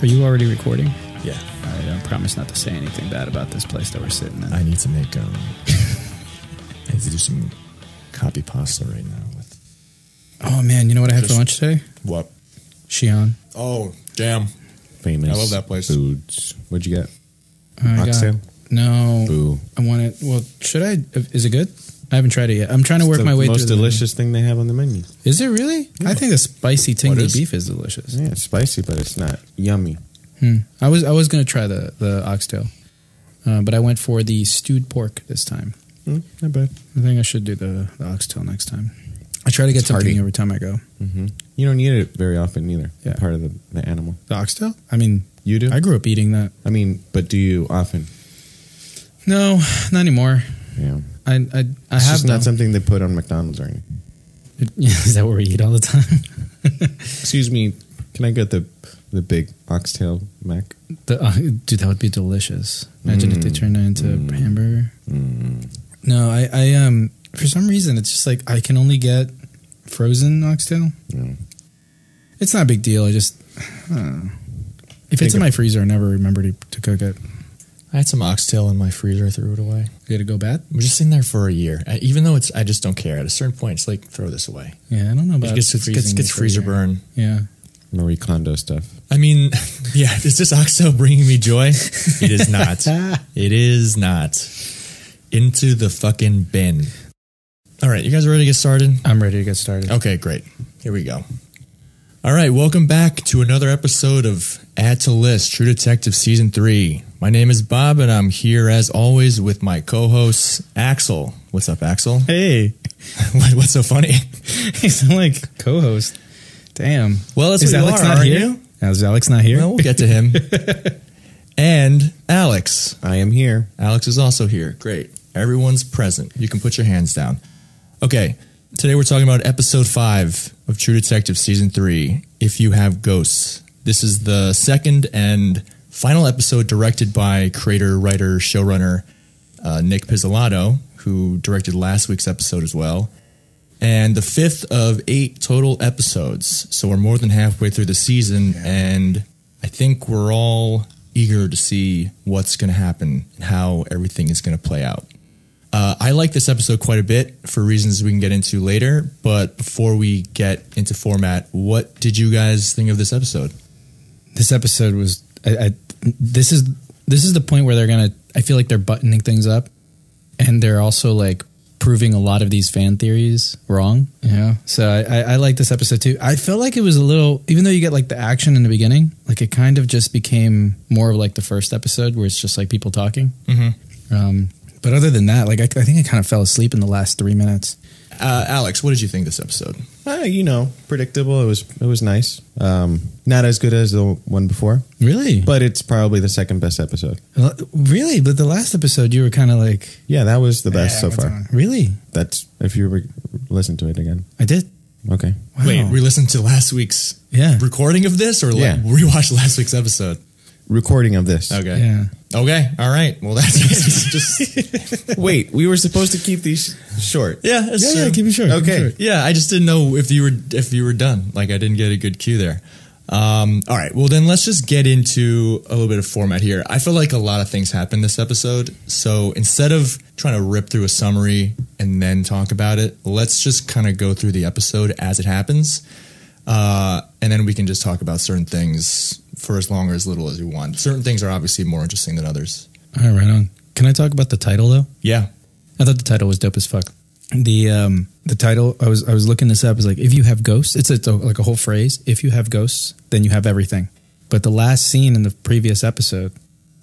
Are you already recording? Yeah. All right, I promise not to say anything bad about this place that we're sitting in. I need to make um I need to do some copy pasta right now with oh man, you know what I had for Just- lunch today? what? Xi'an. Oh, damn. famous. I love that place. Foods. What'd you get? I got- Oxtail. no, Boo. I want it. Well, should I? Is it good? I haven't tried it yet. I'm trying to work my way through. the- most delicious thing they have on the menu. Is it really? I think the spicy tingly is? beef is delicious. Yeah, it's spicy, but it's not yummy. Hmm. I was I was gonna try the the oxtail, uh, but I went for the stewed pork this time. Mm, not bad. I think I should do the, the oxtail next time. I try to get It's something every time I go. hmm You don't eat it very often either. Yeah. Part of the, the animal. The oxtail? I mean, You do? I grew up eating that. I mean, but do you often? No, not anymore. Yeah. I I, I It's have just not something they put on McDonald's or anything. Is that what we eat all the time? Excuse me. Can I get the the big oxtail mac? The, uh, dude, that would be delicious. Imagine if they Mm. turned that into Mm. a hamburger. Mm. No, I, I um for some reason it's just like I can only get frozen oxtail. Yeah. It's not a big deal. I just I don't know. if it's in my freezer, I never remember to, to cook it. I had some oxtail in my freezer, I threw it away. Did it go bad? It was just sitting there for a year. I, even though it's I just don't care. At a certain point it's like throw this away. Yeah, I don't know It about gets, gets, gets, gets it for a freezer burn. Yeah, Marie Kondo stuff. I mean, yeah, is this oxtail bringing me joy? It is not. it is not. Into the fucking bin. All right, you guys ready to get started? I'm ready to get started. Okay, great. Here we go. All right, welcome back to another episode of Add to List True Detective Season 3. My name is Bob, and I'm here as always with my co host, Axel. What's up, Axel? Hey, What- What's so funny? He's like co-host. Damn. Well, that's Is what Alex are, not aren't here? you? Is Alex not here? Well, we'll get to him. and Alex. I am here. Alex is also here. Great. Everyone's present. You can put your hands down. Okay. Today we're talking about episode five of True Detective season three. If you have ghosts, this is the second and final episode directed by creator, writer, showrunner uh, Nic Pizzolatto, who directed last week's episode as well, and the fifth of eight total episodes. So we're more than halfway through the season, and I think we're all eager to see what's going to happen and how everything is going to play out. Uh, I like this episode quite a bit for reasons we can get into later. But before we get into format, what did you guys think of this episode? This episode was. I, I, this is this is the point where they're gonna. I feel like they're buttoning things up, and they're also like proving a lot of these fan theories wrong. Yeah. So I, I, I like this episode too. I felt like it was a little, even though you get like the action in the beginning, like it kind of just became more of like the first episode where it's just like people talking. Mm-hmm. Um, but other than that, like I, I think I kind of fell asleep in the last three minutes. Uh, Alex, what did you think this episode? Uh, you know, predictable. It was it was nice. Um, not as good as the one before, Really? but it's probably the second best episode. Uh, really? But the last episode, you were kind of like Yeah, that was the best "Eh, so what's far. on?" Really? That's if you re- listen to it again. I did. Okay. Wow. Wait, we listened to last week's Yeah. recording of this, or Yeah. like rewatched last week's episode? Recording of this. Okay. Yeah. Okay. All right. Well, that's just Wait, we were supposed to keep these short. yeah. That's Yeah, true. yeah, keep it short. keep it Okay. short. Yeah, I just didn't know if you were if you were done. Like I didn't get a good cue there. Um, all right, well then let's just get into a little bit of format here. I feel like a lot of things happened this episode, so instead of trying to rip through a summary and then talk about it, let's just kind of go through the episode as it happens, uh, and then we can just talk about certain things for as long or as little as you want. Certain things are obviously more interesting than others. All right, right on. Can I talk about the title though? Yeah, I thought the title was dope as fuck. The um the title I was I was looking this up is like if you have ghosts, it's, it's a, like a whole phrase. If you have ghosts, then you have everything. But the last scene in the previous episode,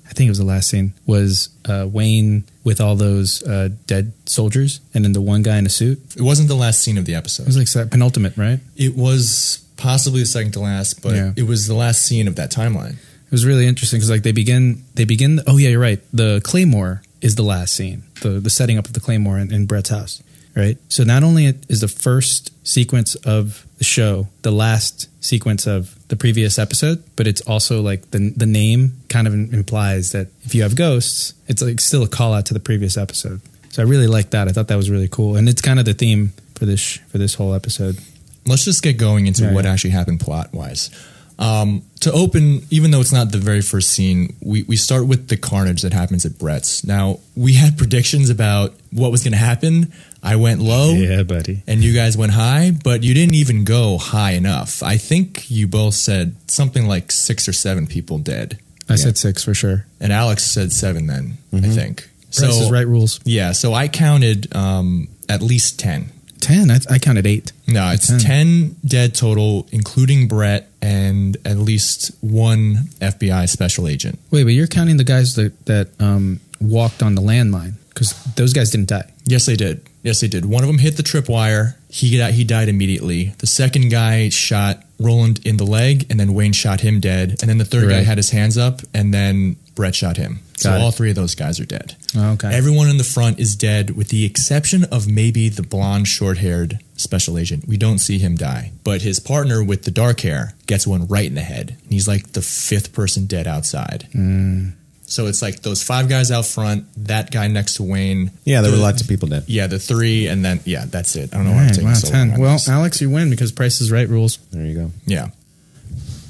I think it was the last scene, was uh, Wayne with all those uh, dead soldiers, and then the one guy in a suit. it wasn't the last scene of the episode. It was like penultimate, right? It was possibly the second to last, but Yeah. it was the last scene of that timeline. It was really interesting because like they begin they begin. Oh yeah, you're right. The claymore is the last scene. The the setting up of the claymore in, in Brett's house. Right. So not only it is the first sequence of the show, the last sequence of the previous episode, but it's also like the the name kind of implies that if you have ghosts, it's like still a call out to the previous episode. So I really like that. I thought that was really cool, and it's kind of the theme for this for this whole episode. Let's just get going into Yeah, what yeah. actually happened plot wise. Um, to open, even though it's not the very first scene, we, we start with the carnage that happens at Brett's. Now, we had predictions about what was going to happen. I went low. Yeah, buddy. And you guys went high, but you didn't even go high enough. I think you both said something like six or seven people dead. I said six for sure. And Alex said seven then, I think. So, is right rules. Yeah, so I counted um, at least 10. Ten. I, I counted eight. No, it's 10. 10 dead total, including Brett and at least one FBI special agent. Wait, but you're counting the guys that that um, walked on the landmine because those guys didn't die. Yes, they did. Yes, they did. One of them hit the tripwire. He got, he died immediately. The second guy shot Roland in the leg, and then Wayne shot him dead. And then the third guy had his hands up, and then Brett shot him. So Got it. all three of those guys are dead. Okay. Everyone in the front is dead, with the exception of maybe the blonde, short-haired special agent. We don't see him die, but his partner with the dark hair gets one right in the head. And he's like the fifth person dead outside. Mm. So it's like those five guys out front, that guy next to Wayne. Yeah, there were lots of people dead. yeah, the three, and then yeah, that's it. I don't know why I'm Alright, taking wow, so long ten. on Well, this. Alex, you win because Price is right rules. There you go. yeah.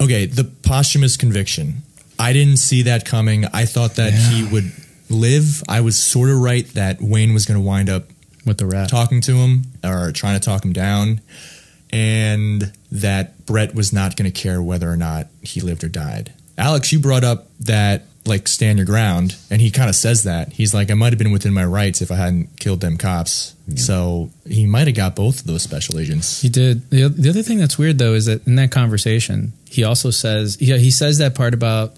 Okay, the posthumous conviction. I didn't see that coming. I thought that Yeah. he would live. I was sort of right that Wayne was going to wind up With the rat. talking to him or trying to talk him down, and that Brett was not going to care whether or not he lived or died. Alex, you brought up that like stand your ground, and he kind of says that he's like, I might have been within my rights if I hadn't killed them cops. So he might have got both of those special agents. He did. The, the other thing that's weird though is that in that conversation, he also says, yeah, he says that part about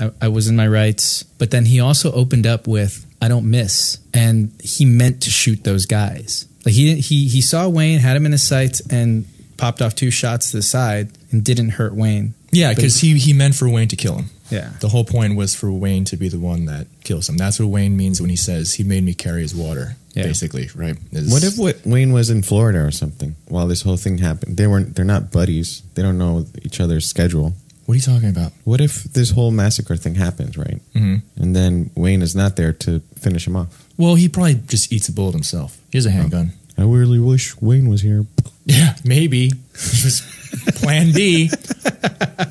I, I was in my rights, but then he also opened up with I don't miss, and he meant to shoot those guys. Like he he he saw Wayne, had him in his sights, and popped off two shots to the side and didn't hurt Wayne. Yeah, because he he meant for Wayne to kill him. Yeah. The whole point was for Wayne to be the one that kills him. That's what Wayne means when he says he made me carry his water. Yeah. Basically, right? Is- What if what Wayne was in Florida or something while this whole thing happened? They weren't. They're not buddies. They don't know each other's schedule. What are you talking about? What if this whole massacre thing happens, right? hmm And then Wayne is not there to finish him off. Well, he probably just eats a bullet himself. He has a handgun. I really wish Wayne was here. Yeah, maybe. Just plan B.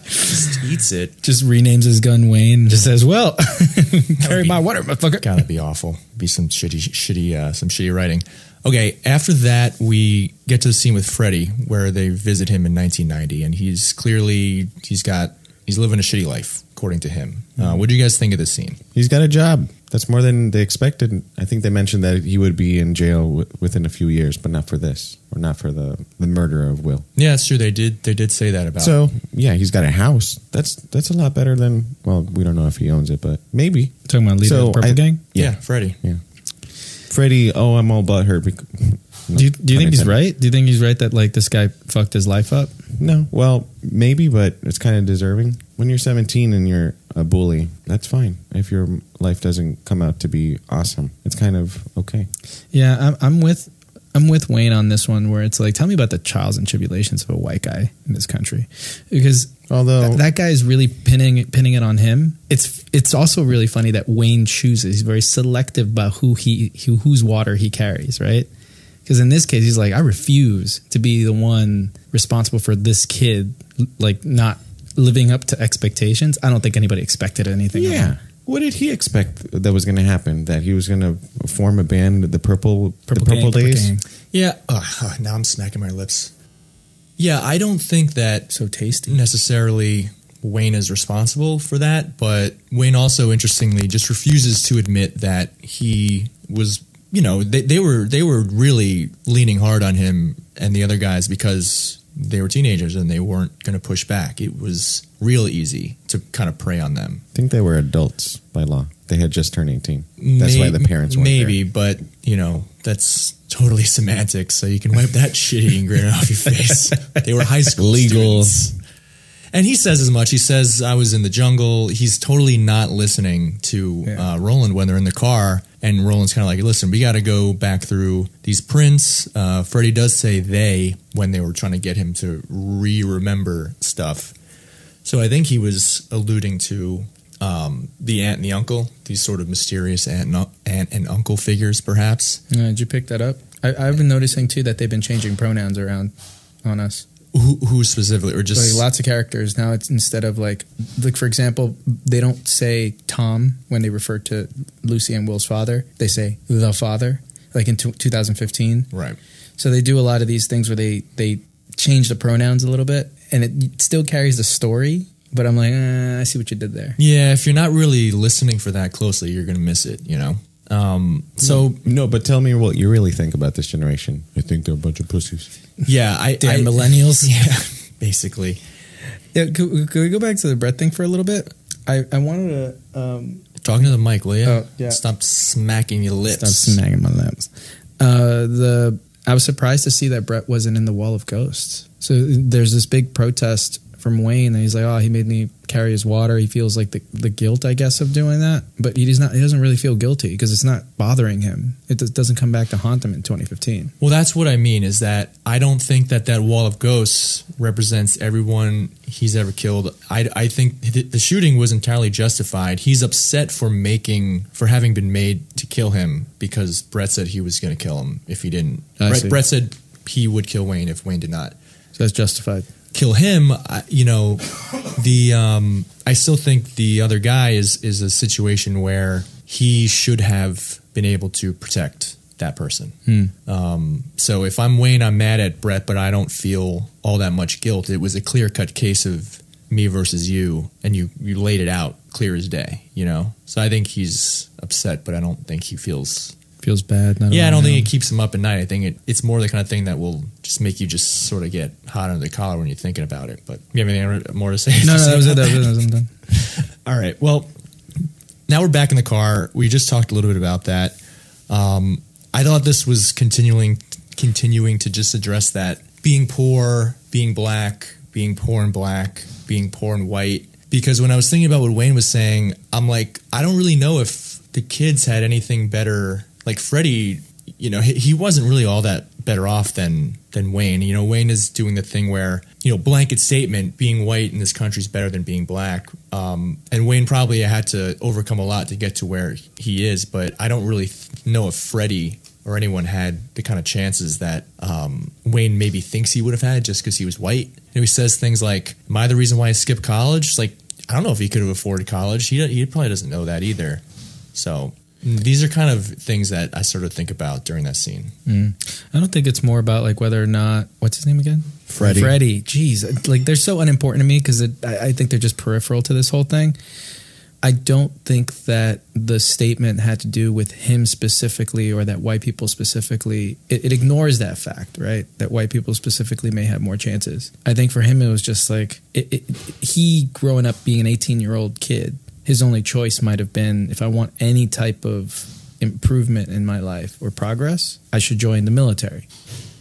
just eats it. Just renames his gun Wayne. and Just says, "Well, carry be- my water, motherfucker." Gotta be awful. Be some shitty, shitty, uh, some shitty writing. Okay, after that, we get to the scene with Freddy where they visit him in 1990, and he's clearly he's got he's living a shitty life, according to him. Uh, what do you guys think of this scene? He's got a job. That's more than they expected. I think they mentioned that he would be in jail w- within a few years, but not for this, or not for the the murder of Will. Yeah, it's true. They did they did say that about. So yeah, he's got a house. That's that's a lot better than. Well, we don't know if he owns it, but maybe. Talking about leader So of the Purple I- Gang. yeah, Freddy. Freddie, Yeah, Freddie. oh, I'm all butthurt. Bec- no, Do you, do you think he's right? Do you think he's right that like this guy fucked his life up? No, well, maybe, but it's kind of deserving. When you're 17 and you're a bully, that's fine. If your life doesn't come out to be awesome, it's kind of okay. Yeah, I'm, I'm with I'm with Wayne on this one, where it's like, tell me about the trials and tribulations of a white guy in this country, because Although that, that guy is really pinning pinning it on him. It's it's also really funny that Wayne chooses. He's very selective about who he who, whose water he carries, right? Because in this case, he's like, I refuse to be the one responsible for this kid, like not living up to expectations. I don't think anybody expected anything. yeah. What did he expect that was going to happen? That he was going to form a band, the Purple, Purple, the Purple Gang, Days. Gang. Yeah. Ugh, now I'm smacking my lips. Yeah, I don't think that so tasty. necessarily Wayne is responsible for that, but Wayne also interestingly just refuses to admit that he was, you know, they, they were they were really leaning hard on him and the other guys because they were teenagers and they weren't going to push back. It was real easy to kind of prey on them. I think they were adults by law. They had just turned 18. That's why the parents weren't maybe, there. but you know that's totally semantics. So you can wipe that shit eating grin off your face. They were high school Legal. students. And he says as much. He says, "I was in the jungle." He's totally not listening to Yeah. uh, Roland when they're in the car, and Roland's kind of like, "Listen, we got to go back through these prints." Uh, Freddie does say "they" when they were trying to get him to re-remember stuff. So I think he was alluding to um, the aunt and the uncle, these sort of mysterious aunt and, aunt and uncle figures, perhaps. Uh, did you pick that up? I, I've been noticing too that they've been changing pronouns around on us. Who, who specifically, or just like lots of characters now it's instead of like like for example they don't say tom when they refer to lucy and will's father they say the father like in t- 2015 right? so they do a lot of these things where they they change the pronouns a little bit and it still carries the story but i'm like eh, i see what you did there Yeah, if you're not really listening for that closely, you're gonna miss it. You know. Um, so No, but tell me what you really think about this generation. I think they're a bunch of pussies. Yeah, I, Damn I millennials. Yeah, basically. yeah could, could we go back to the Brett thing for a little bit i i wanted to um Talking to the mic, Leah. Oh, yeah. Stop smacking your lips. Stop smacking my lips. Uh, the I was surprised to see that Brett wasn't in the Wall of Ghosts. So there's this big protest from Wayne, and he's like, "Oh, he made me carry his water. He feels like the, the guilt, I guess, of doing that, but he's not. He doesn't really feel guilty because it's not bothering him. It does, doesn't come back to haunt him in 2015. Well, that's what I mean. Is that I don't think that that wall of ghosts represents everyone he's ever killed. I, I think th- the shooting was entirely justified. He's upset for making for having been made to kill him because Brett said he was going to kill him if he didn't. Brett. Brett said he would kill Wayne if Wayne did not. So that's justified. Kill him, I- you know, the um, I still think the other guy is is a situation where he should have been able to protect that person. Um, so if I'm Wayne, I'm mad at Brett, but I don't feel all that much guilt. It was a clear cut case of me versus you, and you you laid it out clear as day. You know, so I think he's upset, but I don't think he feels Feels bad. Not yeah, I don't think it keeps him up at night. I think it, it's more the kind of thing that will just make you just sort of get hot under the collar when you're thinking about it. But you have anything more to say? No, no, that was. That was it. That was it. I'm done. All right. Well, now we're back in the car. We just talked a little bit about that. Um, I thought this was continuing, continuing to just address that being poor, being black, being poor and black, being poor and white. Because when I was thinking about what Wayne was saying, I'm like, I don't really know if the kids had anything better. Like Freddie, you know, he, he wasn't really all that better off than than Wayne. You know, Wayne is doing the thing where you know, blanket statement: being white in this country is better than being black. Um, and Wayne probably had to overcome a lot to get to where he is. But I don't really th- know if Freddie or anyone had the kind of chances that um, Wayne maybe thinks he would have had just because he was white. Know, he says things like, "Am I the reason why I skipped college?" It's like I don't know if he could have afforded college. He he probably doesn't know that either. So these are kind of things that I sort of think about during that scene. Mm. I don't think it's more about like whether or not what's his name again? Freddie. Freddie. Jeez, like they're so unimportant to me because I, I think they're just peripheral to this whole thing. I don't think that the statement had to do with him specifically or that white people specifically. It, it ignores that fact, right? That white people specifically may have more chances. I think for him, it was just like it, it, he growing up being an 18 year old kid. His only choice might have been if I want any type of improvement in my life or progress, I should join the military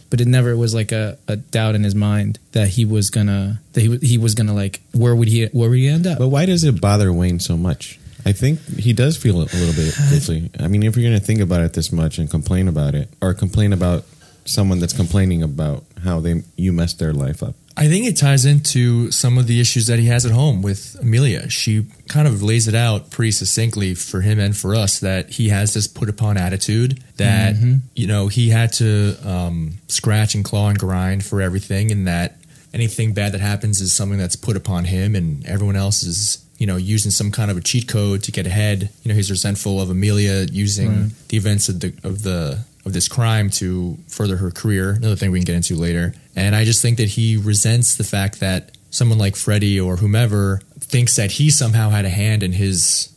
but it never was like a, a doubt in his mind that he was gonna that he, he was gonna like where would he where would he end up But why does it bother Wayne so much? I think he does feel a little bit guilty. I mean, if you're going to think about it this much and complain about it, or complain about someone that's complaining about how they you messed their life up. I think it ties into some of the issues that he has at home with Amelia. She kind of lays it out pretty succinctly for him and for us that he has this put upon attitude that, you know, he had to um, scratch and claw and grind for everything and that anything bad that happens is something that's put upon him and everyone else is, you know, using some kind of a cheat code to get ahead. You know, he's resentful of Amelia using the events of the, of the, of this crime to further her career. Another thing we can get into later. And I just think that he resents the fact that someone like Freddie or whomever thinks that he somehow had a hand in his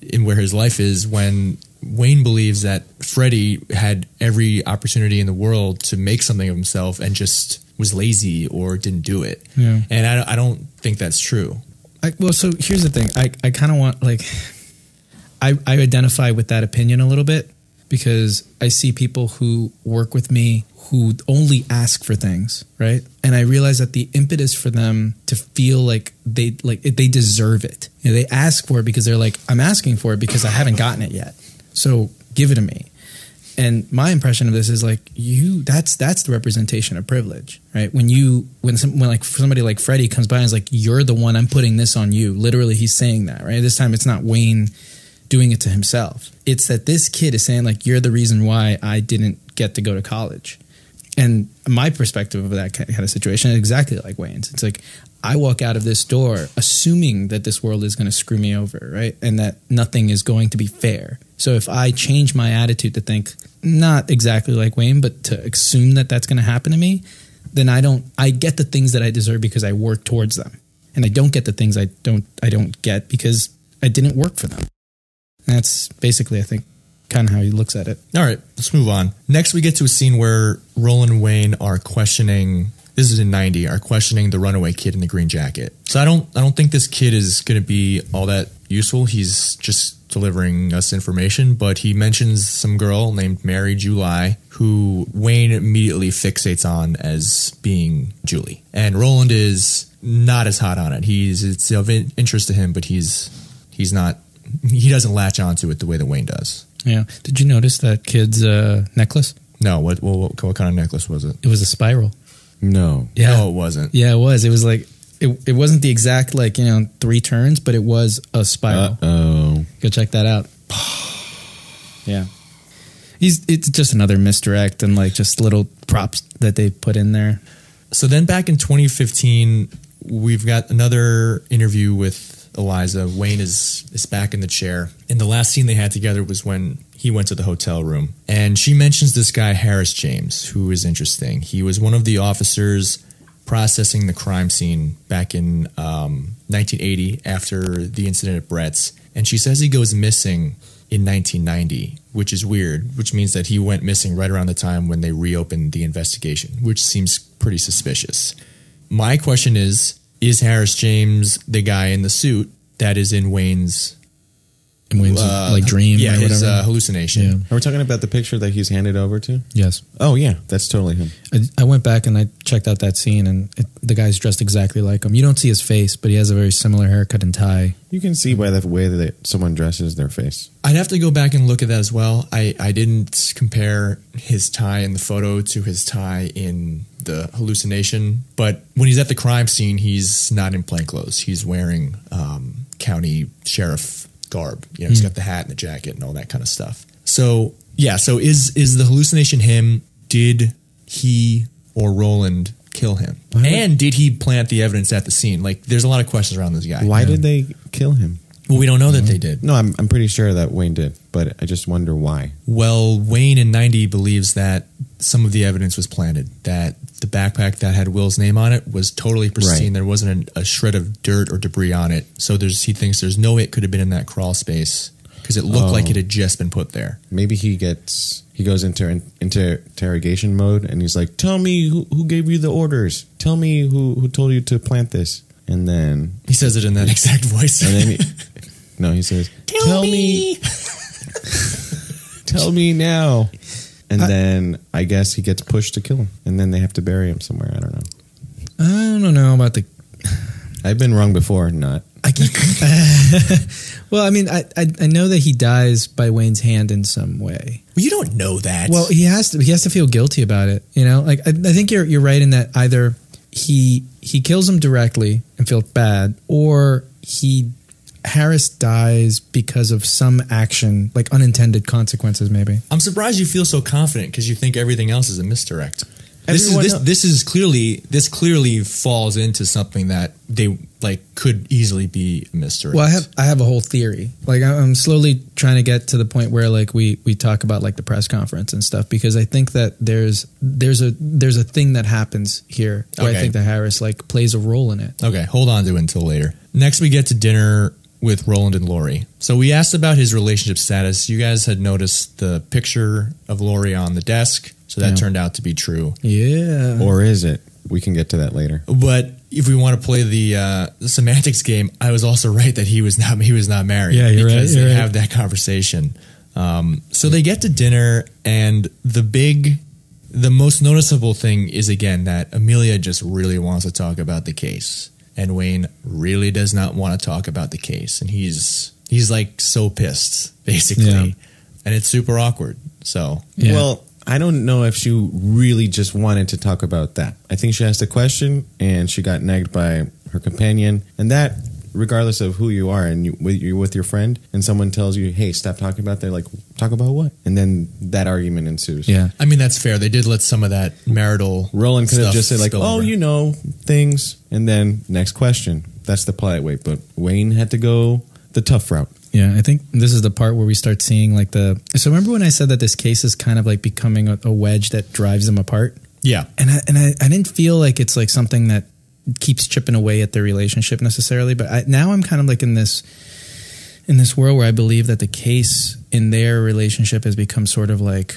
in where his life is when Wayne believes that Freddie had every opportunity in the world to make something of himself and just was lazy or didn't do it. Yeah. And I, I don't think that's true. I, well so here's the thing i, I kind of want like I, I identify with that opinion a little bit because i see people who work with me who only ask for things right? And i realize that the impetus for them to feel like they like they deserve it. You know, they ask for it because they're like i'm asking for it because i haven't gotten it yet. So give it to me. And my impression of this is like you that's that's the representation of privilege right? When you when some when like somebody like freddie comes by and is like you're the one i'm putting this on you. Literally he's saying that right? This time it's not wayne doing it to himself it's that this kid is saying like you're the reason why i didn't get to go to college And my perspective of that kind of situation is exactly like Wayne's. It's like I walk out of this door assuming that this world is going to screw me over, right? And that nothing is going to be fair. So if I change my attitude to think not exactly like Wayne, but to assume that that's going to happen to me, then I don't I get the things that I deserve because I work towards them. And I don't get the things I don't I don't get because I didn't work for them. That's basically I think kind of how he looks at it. All right, let's move on. Next, we get to a scene where Roland and Wayne are questioning. This is in '90. Are questioning the runaway kid in the green jacket. So I don't. I don't think this kid is going to be all that useful. He's just delivering us information, but he mentions some girl named Mary July who Wayne immediately fixates on as being Julie, and Roland is not as hot on it. He's it's of interest to him, but he's he's not. He doesn't latch onto it the way that Wayne does. Yeah. Did you notice that kid's uh, necklace? No, what, what what kind of necklace was it? It was a spiral. No. Yeah. No, it wasn't. Yeah, it was. It was like it, it wasn't the exact like, you know, three turns, but it was a spiral. oh. Go check that out. yeah. He's it's just another misdirect and like just little props that they put in there. So then back in 2015, we've got another interview with Elisa. Wayne is is back in the chair. And the last scene they had together was when he went to the hotel room. And she mentions this guy Harris James, who is interesting. He was one of the officers processing the crime scene back in um, 1980 after the incident at Brett's. And she says he goes missing in 1990, which is weird, which means that he went missing right around the time when they reopened the investigation, which seems pretty suspicious. My question is Is Harris James the guy in the suit that is in Wayne's And Wayne's uh, like dream yeah, or his whatever. uh, hallucination? Yeah. Are we talking about the picture that he's handed over to? yes. Oh yeah, that's totally him. I, I went back and I checked out that scene and it, the guy's dressed exactly like him. You don't see his face, but he has a very similar haircut and tie. You can see by the way that someone dresses their face. I'd have to go back and look at that as well. I, I didn't compare his tie in the photo to his tie in the hallucination, but when he's at the crime scene, he's not in plain clothes. He's wearing um, county sheriff garb. You know, he's got the hat and the jacket and all that kind of stuff. So yeah, so is is the hallucination him? Did he or Roland kill him? Why and did he plant the evidence at the scene? Like, there's a lot of questions around this guy. Why did they kill him? Well, we don't know that they did. No, I'm I'm pretty sure that Wayne did, but I just wonder why. Well, Wayne in 90 believes that some of the evidence was planted, that the backpack that had Will's name on it was totally pristine. Right. There wasn't a, a shred of dirt or debris on it. So there's he thinks there's no way it could have been in that crawl space because it looked Oh. like it oh. had just been put there. Maybe he gets he goes into into interrogation mode and he's like, "Tell me who, who gave you the orders. Tell me who who told you to plant this." And then He says it in that exact voice. and then he, no, he says, "Tell, me, tell me now." And I- then I guess he gets pushed to kill him, and then they have to bury him somewhere. I don't know. I don't know about the. I've been wrong before, not. I keep. well, I mean, I, I I know that he dies by Wayne's hand in some way. Well, you don't know that. Well, he has to. He has to feel guilty about it. You know, like I, I think you're you're right in that either he he kills him directly and feels bad, or he Harris dies because of some action, like unintended consequences, maybe. I'm surprised you feel so confident because you think everything else is a misdirect. This is this, this is clearly this clearly falls into something that they like could easily be a misdirect. Well, I have I have a whole theory. Like I- I'm slowly trying to get to the point where like we we talk about like the press conference and stuff because I think that there's there's a there's a thing that happens here where Okay. I think that Harris like plays a role in it. Okay, hold on to it until later. Next, we get to dinner with Roland and Lori. So we asked about his relationship status. You guys had noticed the picture of Lori on the desk, so that Yeah. turned out to be true. Yeah. Or is it? We can get to that later. But if we want to play the, uh, the semantics game, I was also right that he was not he was not married. Yeah, you're right, because you're they right. have that conversation. Um, so they get to dinner, and the big, the most noticeable thing is again that Amelia just really wants to talk about the case, and Wayne really does not want to talk about the case, and he's he's like so pissed basically, Yeah. and it's super awkward. So Yeah. Well, I don't know if she really just wanted to talk about that. I think she asked a question and she got nagged by her companion, and that regardless of who you are, and you, you're with your friend, and someone tells you, "Hey, stop talking about," that," like, "Talk about what?" And then that argument ensues. Yeah. I mean, that's fair. They did let some of that marital. Roland could have just said like, "Oh, over. you know things," and then next question. That's the polite way. But Wayne had to go the tough route. Yeah, I think this is the part where we start seeing like the. So remember when I said that this case is kind of like becoming a, a wedge that drives them apart, Yeah. and I and I, I didn't feel like it's like something that keeps chipping away at their relationship necessarily, but I, now I'm kind of like in this in this world where I believe that the case in their relationship has become sort of like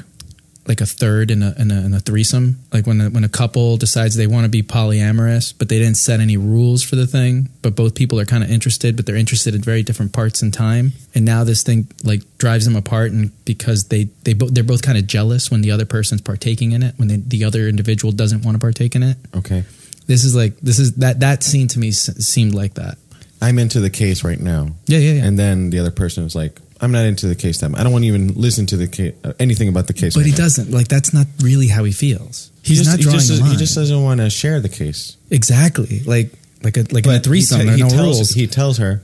like a third in a in a, in a threesome. Like when a, when a couple decides they want to be polyamorous, but they didn't set any rules for the thing, but both people are kind of interested, but they're interested in very different parts in time. And now this thing like drives them apart, and because they they both they're both kind of jealous when the other person's partaking in it, when they, the other individual doesn't want to partake in it. Okay, This is like this is that that scene to me seemed like that. I'm into the case right now. Yeah, yeah, yeah. And then the other person was like, "I'm not into the case time. I don't want to even listen to the case, uh, anything about the case." but right he now." doesn't like that's not really how he feels. He's just, not drawing he just, a he just doesn't want to share the case. exactly like like a like in a threesome. he, There are he no tells, rules. he tells her,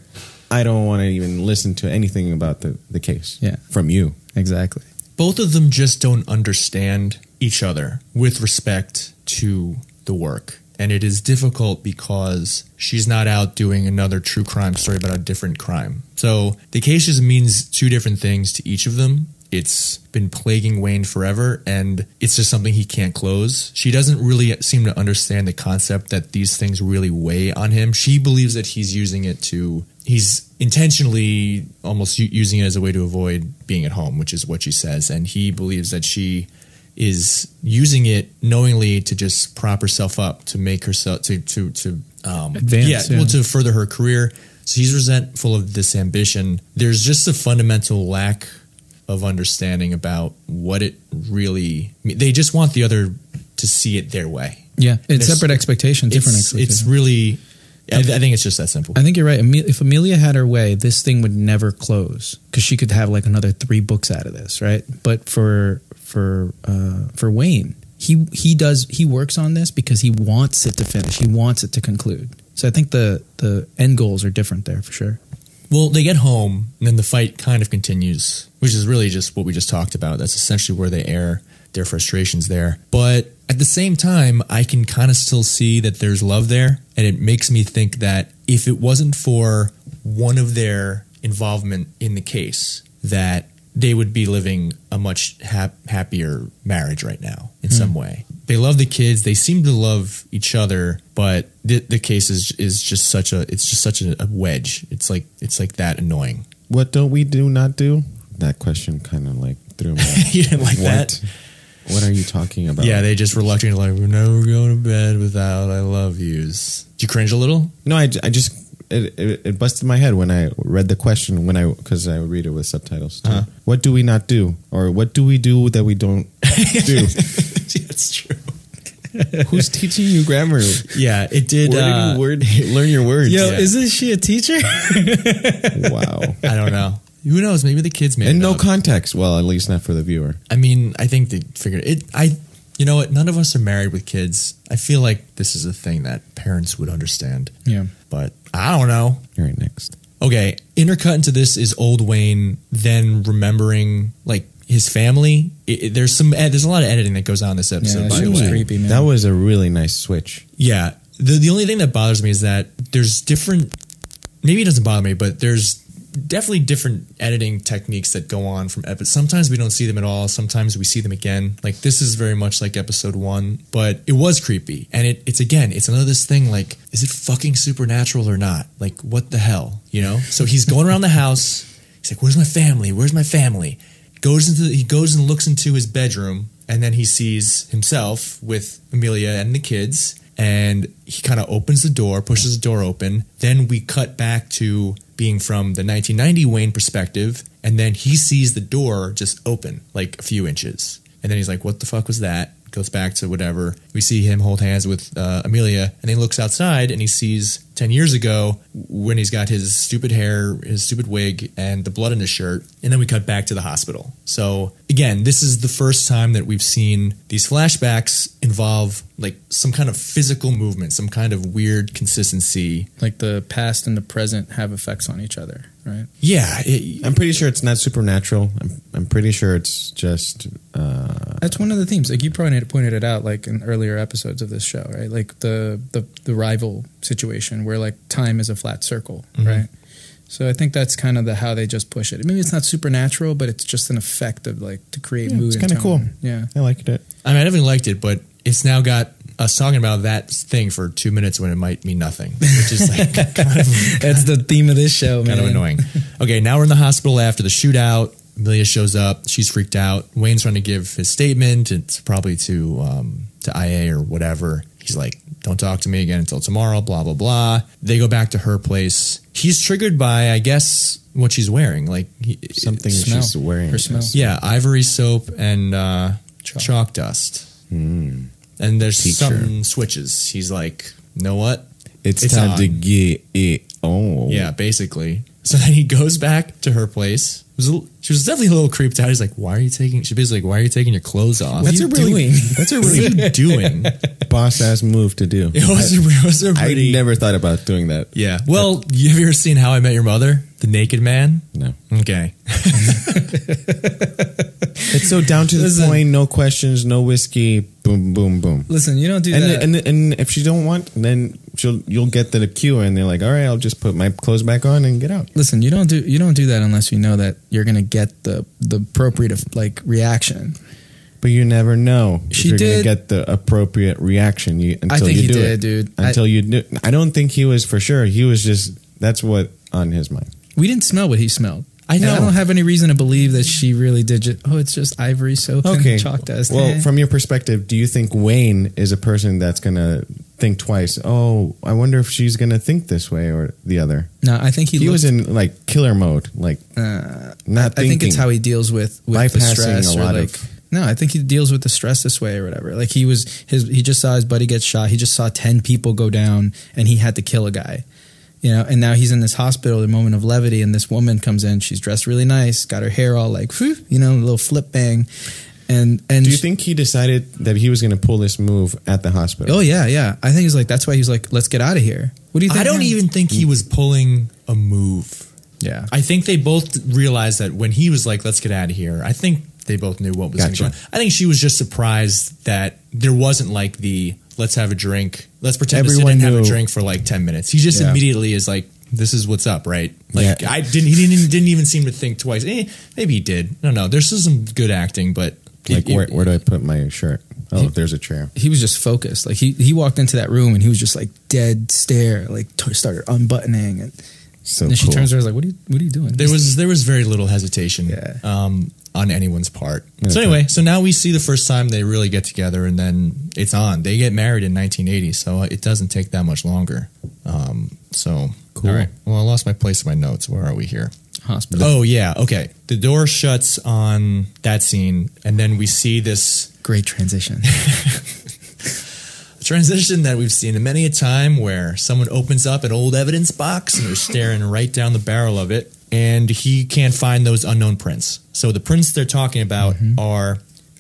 "I don't want to even listen to anything about the, the case Yeah. from you." exactly. Both of them just don't understand each other with respect to the work. And it is difficult because she's not out doing another true crime story about a different crime. So the case just means two different things to each of them. It's been plaguing Wayne forever, and it's just something he can't close. She doesn't really seem to understand the concept that these things really weigh on him. She believes that he's using it to, he's intentionally almost using it as a way to avoid being at home, which is what she says. And he believes that she is using it knowingly to just prop herself up, to make herself, to, to, to, um, Advance, yeah, yeah. well, to further her career. So he's resentful of this ambition. There's just a fundamental lack of understanding about what it really. I mean, they just want the other to see it their way. Yeah, it's It's- separate expectations, different It's, expectations. it's really. I, I think it's just that simple. I think you're right. If Amelia had her way, this thing would never close because she could have like another three books out of this, right? But for for uh, for Wayne, he he does he works on this because he wants it to finish. He wants it to conclude. So I think the the end goals are different there for sure. Well, they get home, and then the fight kind of continues, which is really just what we just talked about. That's essentially where they air their frustrations there. But at the same time, I can kind of still see that there's love there, and it makes me think that if it wasn't for one of their involvement in the case, that they would be living a much hap- happier marriage right now in hmm. some way. They love the kids. They seem to love each other, but the, the case is is just such a it's just such a, a wedge. It's like it's like that annoying. What don't we do not do? That question kind of like threw me. off. You didn't like what? that? What are you talking about? Yeah, they just reluctantly like we're never going to bed without I love yous. Do you cringe a little? No, I, I just it, it, it busted my head when I read the question when I because I read it with subtitles. Too. Uh-huh. What do we not do, or what do we do that we don't do? That's true. Who's teaching you grammar? Yeah, it did. Where uh, did you word learn your words? Yeah. isn't she a teacher? Wow. I don't know. Who knows? Maybe the kids made And it no up. context. Well, at least not for the viewer. I mean, I think they figured it. I, you know what? None of us are married with kids. I feel like this is a thing that parents would understand, yeah. but I don't know. All right, next. Okay, intercut into this is old Wayne then remembering like his family. It, it- there's some ed- there's a lot of editing that goes on in this episode. that by the was way, creepy, man. That was a really nice switch. yeah. The the only thing that bothers me is that there's different. Maybe it doesn't bother me, but there's definitely different editing techniques that go on from episodes. Sometimes we don't see them at all. Sometimes we see them again. Like this is very much like episode one, but it was creepy, and it, it's again, it's another this thing like, is it fucking supernatural or not? Like what the hell, you know? So he's going around the house. He's like, "Where's my family? Where's my family?" Goes into he goes and looks into his bedroom, and then he sees himself with Amelia and the kids, and he kind of opens the door, pushes the door open. Then we cut back to being from the 1990 Wayne perspective, and then he sees the door just open like a few inches, and then he's like, "What the fuck was that?" Goes back to whatever. We see him hold hands with uh, Amelia, and he looks outside and he sees 10 years ago when he's got his stupid hair, his stupid wig, and the blood in his shirt. And then we cut back to the hospital. So, again, this is the first time that we've seen these flashbacks involve like some kind of physical movement, some kind of weird consistency. Like the past and the present have effects on each other, right? Yeah. It, I'm pretty sure it's not supernatural. I'm, I'm pretty sure it's just. Uh, That's one of the themes. Like you pointed pointed it out, like in earlier episodes of this show, right? Like the the the rival situation where like time is a flat circle, Mhm. right? So I think that's kind of the how they just push it. Maybe it's not supernatural, but it's just an effect of like to create Yeah, mood. it's kinda cool. Yeah. I liked it. I mean, I definitely liked it, but it's now got us talking about that thing for two minutes when it might mean nothing, which is like kind of That's the theme of this show, man. kind of annoying. Okay, now we're in the hospital after the shootout. Amelia shows up. She's freaked out. Wayne's trying to give his statement. It's probably to um, to IA or whatever. He's like, "Don't talk to me again until tomorrow." Blah blah blah. They go back to her place. He's triggered by, I guess, what she's wearing. Like he, Something Smell. she's wearing. Her smell. Yeah, ivory soap and uh, Chalk. chalk. dust. Hmm. And there's Teacher. something switches. He's like, "Know what? It's, It's time to get it on. Yeah, basically. So then he goes back to her place. Was a she was definitely a little creeped out. He's like, "Why are you taking?" She's basically like, "Why are you taking your clothes off?" What are you doing? That's a are really doing? boss ass move to do. It was, a, it was a I, pretty. I never thought about doing that. yeah. Well, you have you ever seen How I Met Your Mother? The Naked Man. No. Okay. It's so down to the Listen. point. No questions. No whiskey. Boom, boom, boom. Listen, you don't do And, that. and and if she don't want, then she'll you'll get the cue, and they're like, all right, I'll just put my clothes back on and get out. Listen, you don't do you don't do that unless you know that you're gonna get the the appropriate like reaction. But you never know if She you're did- gonna get the appropriate reaction. You, until think you he do did, it, dude. I- Until you do, I don't think he was for sure. He was just that's what on his mind. We didn't smell what he smelled. I know. I don't have any reason to believe that she really did. Just, oh, it's just ivory soap Okay. and chalk dust. Well, Eh. from your perspective, do you think Wayne is a person that's gonna think twice? Oh, I wonder if she's gonna think this way or the other. no, I think he, He, was in like killer mode, like Uh, not thinking. I think it's how he deals with with the Bypassing stress a lot like. of- no, I think he deals with the stress this way or whatever. Like he was his he just saw his buddy get shot. He just saw ten people go down and he had to kill a guy. You know, and now he's in this hospital, a moment of levity, and this woman comes in. She's dressed really nice, got her hair all like, whew, you know, a little flip bang, and and Do you she- think he decided that he was going to pull this move at the hospital? Oh yeah, yeah. I think he's like that's why he's like, let's get out of here. What do you think? I don't man? even think he was pulling a move. Yeah. I think they both realized that when he was like, "Let's get out of here." I think they both knew what was Gotcha. going on. I think she was just surprised that there wasn't like the "Let's have a drink." Let's pretend Everyone to sit and have a drink for like ten minutes. He just Yeah. immediately is like, "This is what's up," right? Like Yeah. I didn't. He didn't. Didn't even seem to think twice. Eh, maybe he did. No, no. There's still some good acting, but Like it- where, where do I put my shirt? Oh, there's a chair. he was just focused. Like he he walked into that room and he was just like dead stare. Like t- started unbuttoning and, So and then she turns around like, what are you what are you doing? There was there was very little hesitation Yeah. um, on anyone's part. So anyway, so now we see the first time they really get together, and then it's on. They get married in 1980, so it doesn't take that much longer. Um, so Cool. all right. Well, I lost my place in my notes. Where are we here? hospital. Oh yeah, okay. The door shuts on that scene, and then we see this Great transition. transition that we've seen many a time where someone opens up an old evidence box and they're staring right down the barrel of it and he can't find those unknown prints. So the prints they're talking about mm-hmm. are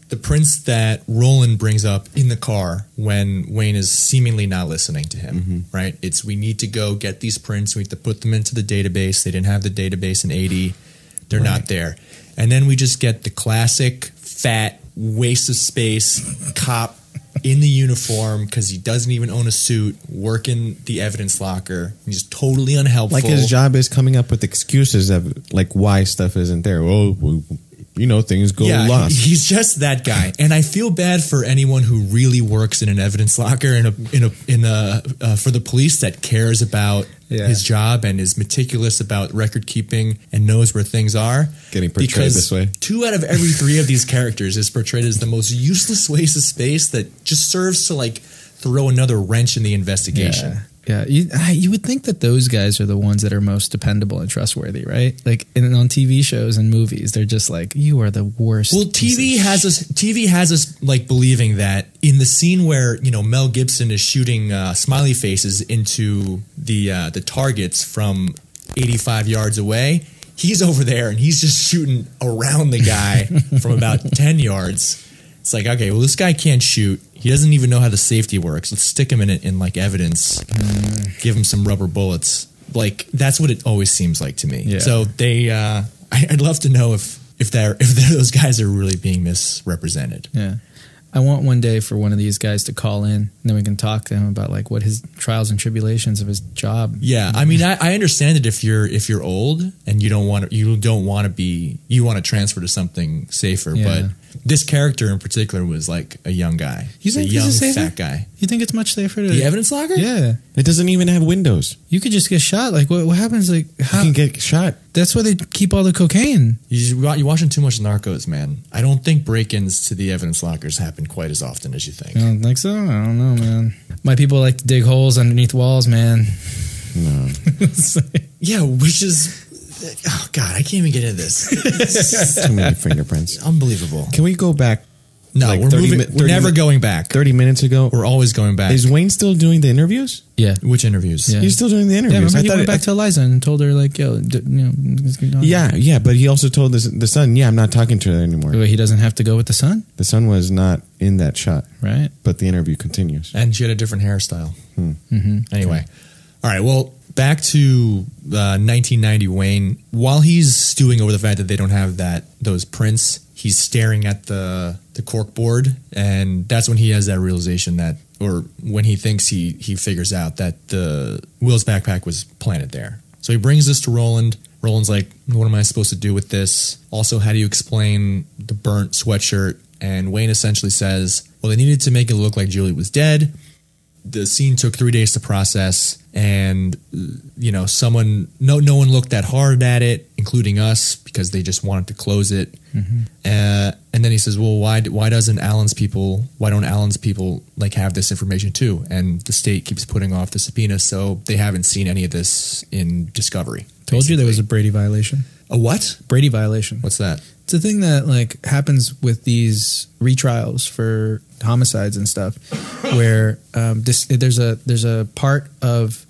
the prints that Roland brings up in the car when Wayne is seemingly not listening to him, mm-hmm. right? It's we need to go get these prints, we need to put them into the database. They didn't have the database in 80. They're not there. And then we just get the classic fat waste of space cop in the uniform because he doesn't even own a suit, working the evidence locker. He's totally unhelpful. Like his job is coming up with excuses of like why stuff isn't there. Oh, you know, things go yeah, lost. he's just that guy, and I feel bad for anyone who really works in an evidence locker in a in a in a uh, for the police that cares about Yeah. his job and is meticulous about record keeping and knows where things are. Getting portrayed Because this way. Two out of every three of these characters is portrayed as the most useless waste of space that just serves to like throw another wrench in the investigation. Yeah. Yeah, you, you would think that those guys are the ones that are most dependable and trustworthy, right? Like in, on TV shows and movies, they're just like, you are the worst. Well, TV has us. TV has us like believing that in the scene where you know Mel Gibson is shooting uh, smiley faces into the uh, the targets from 85 yards away, he's over there and he's just shooting around the guy from about 10 yards. It's like, okay, well, this guy can't shoot. He doesn't even know how the safety works. Let's stick him in it in like evidence. Give him some rubber bullets. Like that's what it always seems like to me. Yeah. So they, uh, I, I'd love to know if if they're if they're, those guys are really being misrepresented. Yeah. I want one day for one of these guys to call in, and then we can talk to him about like what his trials and tribulations of his job. Yeah, I mean, I, I understand it if you're if you're old and you don't want to you don't want to be you want to transfer to something safer. Yeah. But this character in particular was like a young guy. You He's a young he's a safer? fat guy. You think it's much safer to The evidence locker? Yeah, It doesn't even have windows. you could just get shot. Like what? What happens? Like You can get shot. that's why they keep all the cocaine. You just, you're watching too much Narcos, man. I don't think break-ins to the evidence lockers happen quite as often as you think. I don't think so? I don't know, man. My people like to dig holes underneath walls, man. No. Yeah, which is oh god, I can't even get into this. Too many fingerprints. Unbelievable. Can we go back No, Like we're 30 moving. mi- we're never mi- going back. 30 minutes ago? We're always going back. Is Wayne still doing the interviews? yeah. Which interviews? Yeah. He's still doing the Yeah, interviews. remember he went it- back to Elisa and told her like, "Yo, d- you know, let's get on." yeah, yeah, but he also told the, the son, yeah, I'm not talking to her anymore. Wait, he doesn't have to go with the son, The son was not in that shot, right? but the interview continues. and she had a different hairstyle. Mm-hmm. Anyway, all right. Well, back to uh, 1990. Wayne, while he's stewing over the fact that they don't have that those prints, he's staring at the the cork board, and that's when he has that realization that, or when he thinks he he figures out that the Will's backpack was planted there. So he brings this to Roland. Roland's like, "What am I supposed to do with this?" Also, how do you explain the burnt sweatshirt? And Wayne essentially says, "Well, they needed to make it look like Julie was dead." The scene took three days to process and you know someone no no one looked that hard at it including us because they just wanted to close it uh, and then he says well why why doesn't alan's people why don't alan's people like have this information too and the state keeps putting off the subpoena so they haven't seen any of this in discovery Told you there was a. Brady violation. a what Brady violation. what's that It's a thing that like happens with these retrials for homicides and stuff, where um, this, there's a there's a part of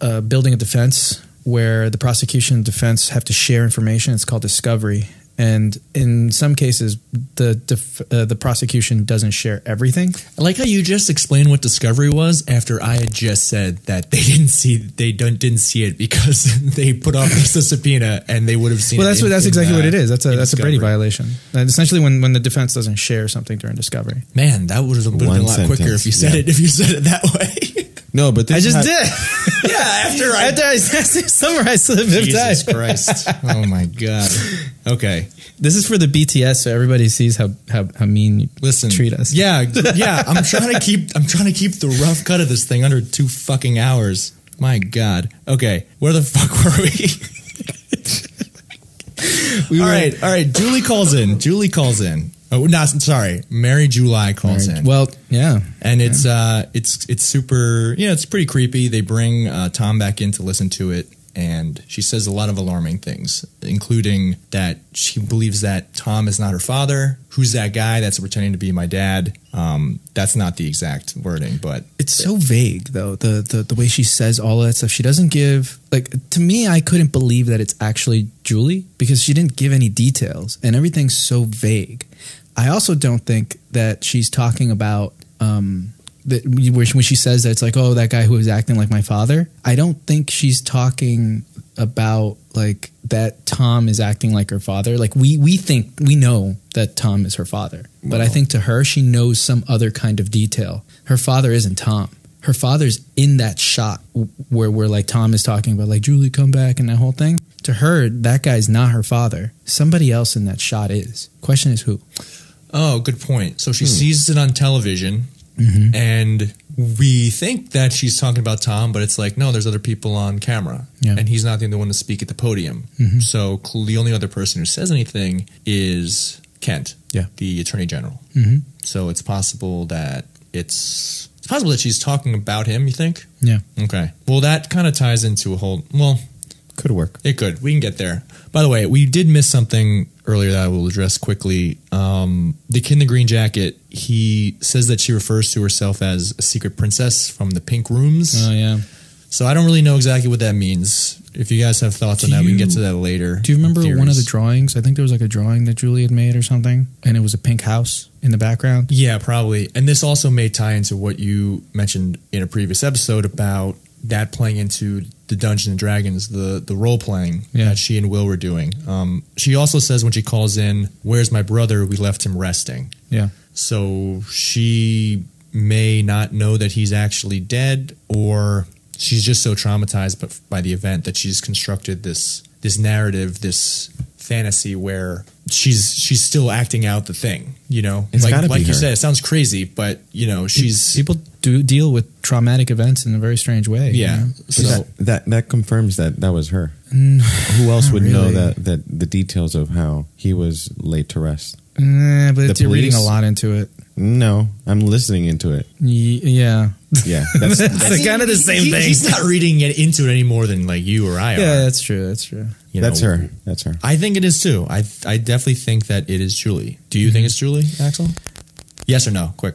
uh, building a defense where the prosecution and defense have to share information. It's called discovery, and in some cases, the def- uh, the prosecution doesn't share everything. I like how you just explained what discovery was after I had just said that they didn't see they don't didn't see it because they put off the subpoena and they would have seen. Well, it that's in- what that's in, exactly uh, what it is. That's a in that's a Brady violation. And essentially, when when the defense doesn't share something during discovery. Man, that would have been One a lot quicker if you said yeah. it if you said it that way. No, but this I just ha- did. yeah, after I After I summarized the fifth Jesus time. Christ! Oh my God. Okay, This is for the BTS, so everybody sees how how, how mean you listen. treat us. Yeah, yeah. I'm trying to keep. I'm trying to keep the rough cut of this thing under two fucking hours. My God. Okay, where the fuck were we? We all were- right, all right. Julie calls in. Julie calls in. Oh, no, sorry. Mary July calls in. Well, yeah. and it's uh it's it's super yeah it's pretty creepy they bring uh, tom back in to listen to it and she says a lot of alarming things including that she believes that tom is not her father who's that guy that's pretending to be my dad um that's not the exact wording but It's so vague though. The, the the way she says all of that stuff. She doesn't give like to me I couldn't believe that it's actually Julie because she didn't give any details and everything's so vague. I also don't think that she's talking about um that when she says that it's like oh that guy who was acting like my father. I don't think she's talking about like that Tom is acting like her father. Like we we think we know that Tom is her father, but I think to her she knows some other kind of detail. Her father isn't Tom. Her father's in that shot where where like Tom is talking about like Julie come back and that whole thing. To her, that guy's not her father. Somebody else in that shot is. Question is who? Oh good point so she Hmm. sees it on television Mm-hmm. and we think that she's talking about tom but it's like no there's other people on camera Yeah. and he's not the only one to speak at the podium Mhm. so the only other person who says anything is kent Yeah. the attorney general Mm-hmm. So it's possible that it's it's possible that she's talking about him. You think? Yeah. Okay. Well, that kind of ties into a whole. Well, Could work. it could. We can get there. By the way, we did miss something earlier that I will address quickly. Um, the kid in the green jacket, he says that she refers to herself as a secret princess from the pink rooms. Oh yeah. so I don't really know exactly what that means. If you guys have thoughts on Do that, we can get to that later. Do you remember one of the drawings? I think there was like a drawing that Julie had made or something, and it was a pink house in the background. Yeah, probably. And this also may tie into what you mentioned in a previous episode about that playing into the Dungeons and Dragons, the the role playing Yeah. that she and Will were doing. Um, she also says when she calls in, "Where's my brother? We left him resting." Yeah. So she may not know that he's actually dead, or she's just so traumatized by, by the event that she's constructed this this narrative, this fantasy where she's she's still acting out the thing. You know, It's like like you her. said, it sounds crazy, but you know, she's people do deal with traumatic events in a very strange way. you yeah. know? So that, that that confirms that that was her. Mm, Who else not would know that that the details of how he was laid to rest? Nah, but The you're reading a lot into it. No, I'm listening into it. Y- yeah. Yeah, that's, It's kind of the same he- thing. He's not reading it into it any more than like you or I are. Yeah, that's true. That's true. You that's know, her. That's her. I think it is too. I I definitely think that it is Julie. Do you think it's Julie, Axel? Yes or no? Quick.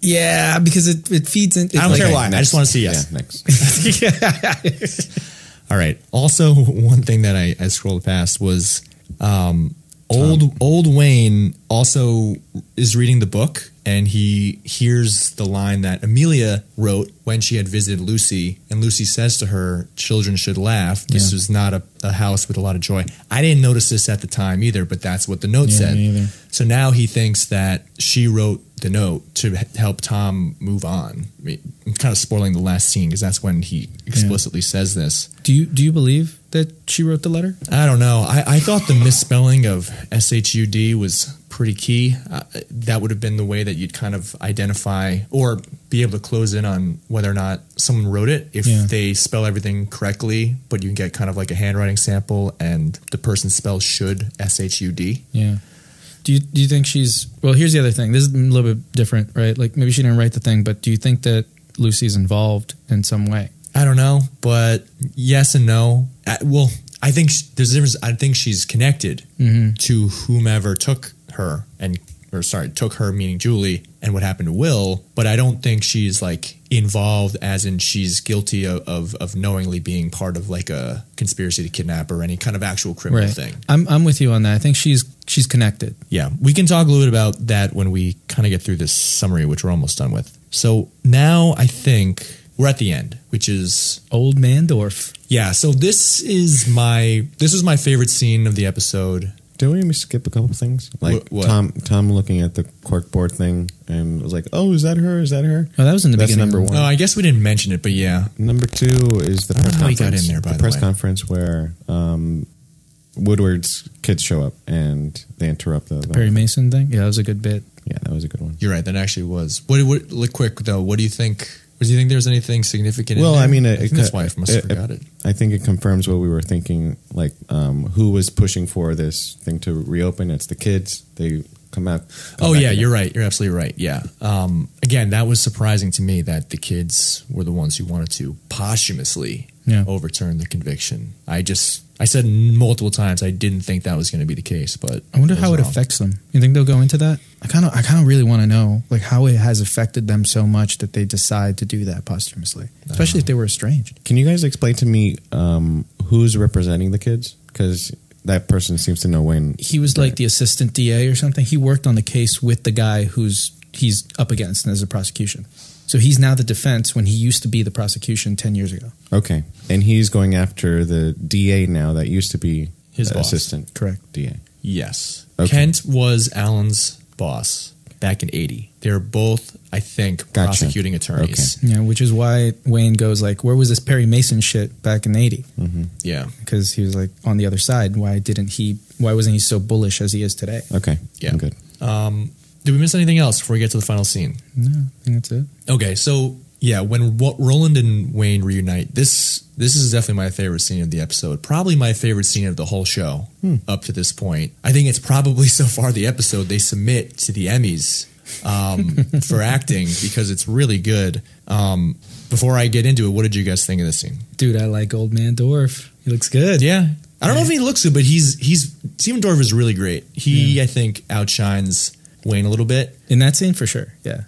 Yeah, because it, it feeds in. I don't like- care why. I just want to see yes. Yeah, next. All right. Also, one thing that I, I scrolled past was um, old old Wayne also is reading the book and he hears the line that Amelia wrote when she had visited Lucy, and Lucy says to her, "Children should laugh. This Yeah. is not a, a house with a lot of joy." I didn't notice this at the time either, but that's what the note Yeah, said. So now he thinks that she wrote the note to help Tom move on. I mean, I'm kind of spoiling the last scene because that's when he explicitly says this. Do you do you believe that she wrote the letter? I don't know. I, I thought the misspelling of SHUD was pretty key. Uh, that would have been the way that you'd kind of identify or be able to close in on whether or not someone wrote it. If Yeah. they spell everything correctly, but you can get kind of like a handwriting sample and the person spells should SHUD. Yeah. Do you do you think she's well? Here's the other thing. This is a little bit different, right? Like maybe she didn't write the thing, but do you think that Lucy's involved in some way? I don't know, but yes and no. I, well, I think there's a difference. I think she's connected mm-hmm. to whomever took her and, or sorry, took her meaning Julie and what happened to Will. But I don't think she's like involved, as in she's guilty of of, of knowingly being part of like a conspiracy to kidnap or any kind of actual criminal thing. I'm I'm with you on that. I think she's she's connected. Yeah, we can talk a little bit about that when we kind of get through this summary, which we're almost done with. So now I think we're at the end, which is Old Man Dorff. yeah. So this is my this was my favorite scene of the episode. Did we skip a couple things? Like Wh- what? Tom Tom looking at the corkboard thing and was like, "Oh, is that her? Is that her?" Oh, that was in the That's beginning. number one. Oh, I guess we didn't mention it, but yeah, Number two is the I don't press know how he got conference. in there, by the the press way. conference where um, Woodward's kids show up and they interrupt the. the Perry Mason thing. Yeah, that was a good bit. Yeah, that was a good one. you're right. That actually was. What? What? Look quick though. What do you think? Do you think there's anything significant? Well? I mean, I it- think it- his wife must have forgot it. I think it confirms what we were thinking. Like, um, who was pushing for this thing to reopen? It's the kids. They come out. come Oh yeah, you're right. You're absolutely right. Yeah. Um, again, that was surprising to me that the kids were the ones who wanted to posthumously Yeah. overturn the conviction. I just I said multiple times I didn't think that was going to be the case, but I wonder was how it wrong. affects them. You think they'll go into that? I kind of, I kind of really want to know, like, how it has affected them so much that they decide to do that posthumously, especially if they were estranged. Can you guys explain to me um, who's representing the kids? Because that person seems to know when. He was like the assistant DA or something. He worked on the case with the guy who's he's up against as a prosecution. So he's now the defense when he used to be the prosecution ten years ago. Okay, and he's going after the DA now that used to be His boss. assistant. Correct. DA. Yes. Okay. Kent was Alan's boss back in 80. They're both, I think, Gotcha. prosecuting attorneys. Yeah, which is why Wayne goes like, "Where was this Perry Mason shit back in '80?" Yeah. Because he was like on the other side. Why didn't he? Why wasn't he so bullish as he is today? Okay, Yeah. I'm good. Um, did we miss anything else before we get to the final scene? No, I think that's it. Okay, so yeah, when Roland and Wayne reunite, this this is definitely my favorite scene of the episode. Probably my favorite scene of the whole show up to this point. I think it's probably so far the episode they submit to the Emmys um, for acting because it's really good. Um, before I get into it, what did you guys think of this scene? Dude, I like Old Man Dorff. He looks good. Yeah, I don't know if he looks good, but he's he's Stephen Dorff is really great. He I think outshines Wayne a little bit. In that scene, for sure. Yeah.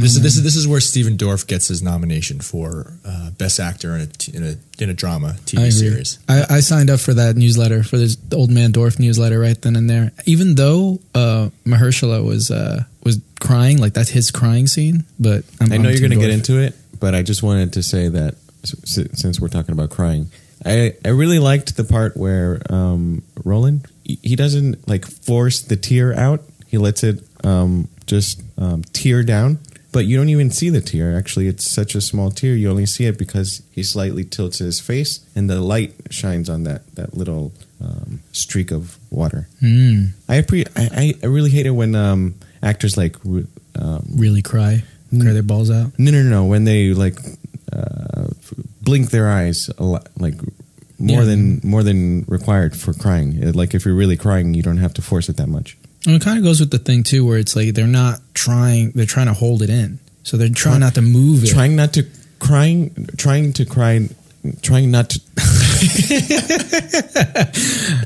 This is this is this is where Stephen Dorff gets his nomination for uh, best actor in a t- in a in a drama TV I series. I, I signed up for that newsletter for this Old Man Dorff newsletter right then and there. Even though uh, Mahershala was uh, was crying, like that's his crying scene. But I'm, I know I'm you're going to get into it, but I just wanted to say that s- s- since we're talking about crying, I, I really liked the part where um, Roland he he doesn't like force the tear out. He lets it um, just um, tear down, but you don't even see the tear. Actually, it's such a small tear. You only see it because he slightly tilts his face, and the light shines on that that little um, streak of water. Mm, I, appre- I I really hate it when um, actors like um, really cry, cry their balls out. no, no, no, no. When they like uh, blink their eyes a lot, like more Yeah. than more than required for crying. Like if you're really crying, you don't have to force it that much. And it kind of goes with the thing too, where it's like they're not trying; they're trying to hold it in. So they're trying not to move it. Trying not to crying, trying to cry, trying not to.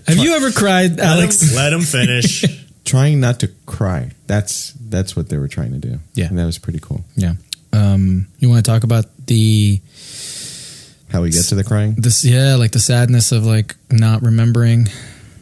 Have you ever cried, Alex? let him finish. Trying not to cry. That's that's what they were trying to do. Yeah. and that was pretty cool. Yeah. Um, you want to talk about the How we get to the crying. this? Yeah, like the sadness of like not remembering.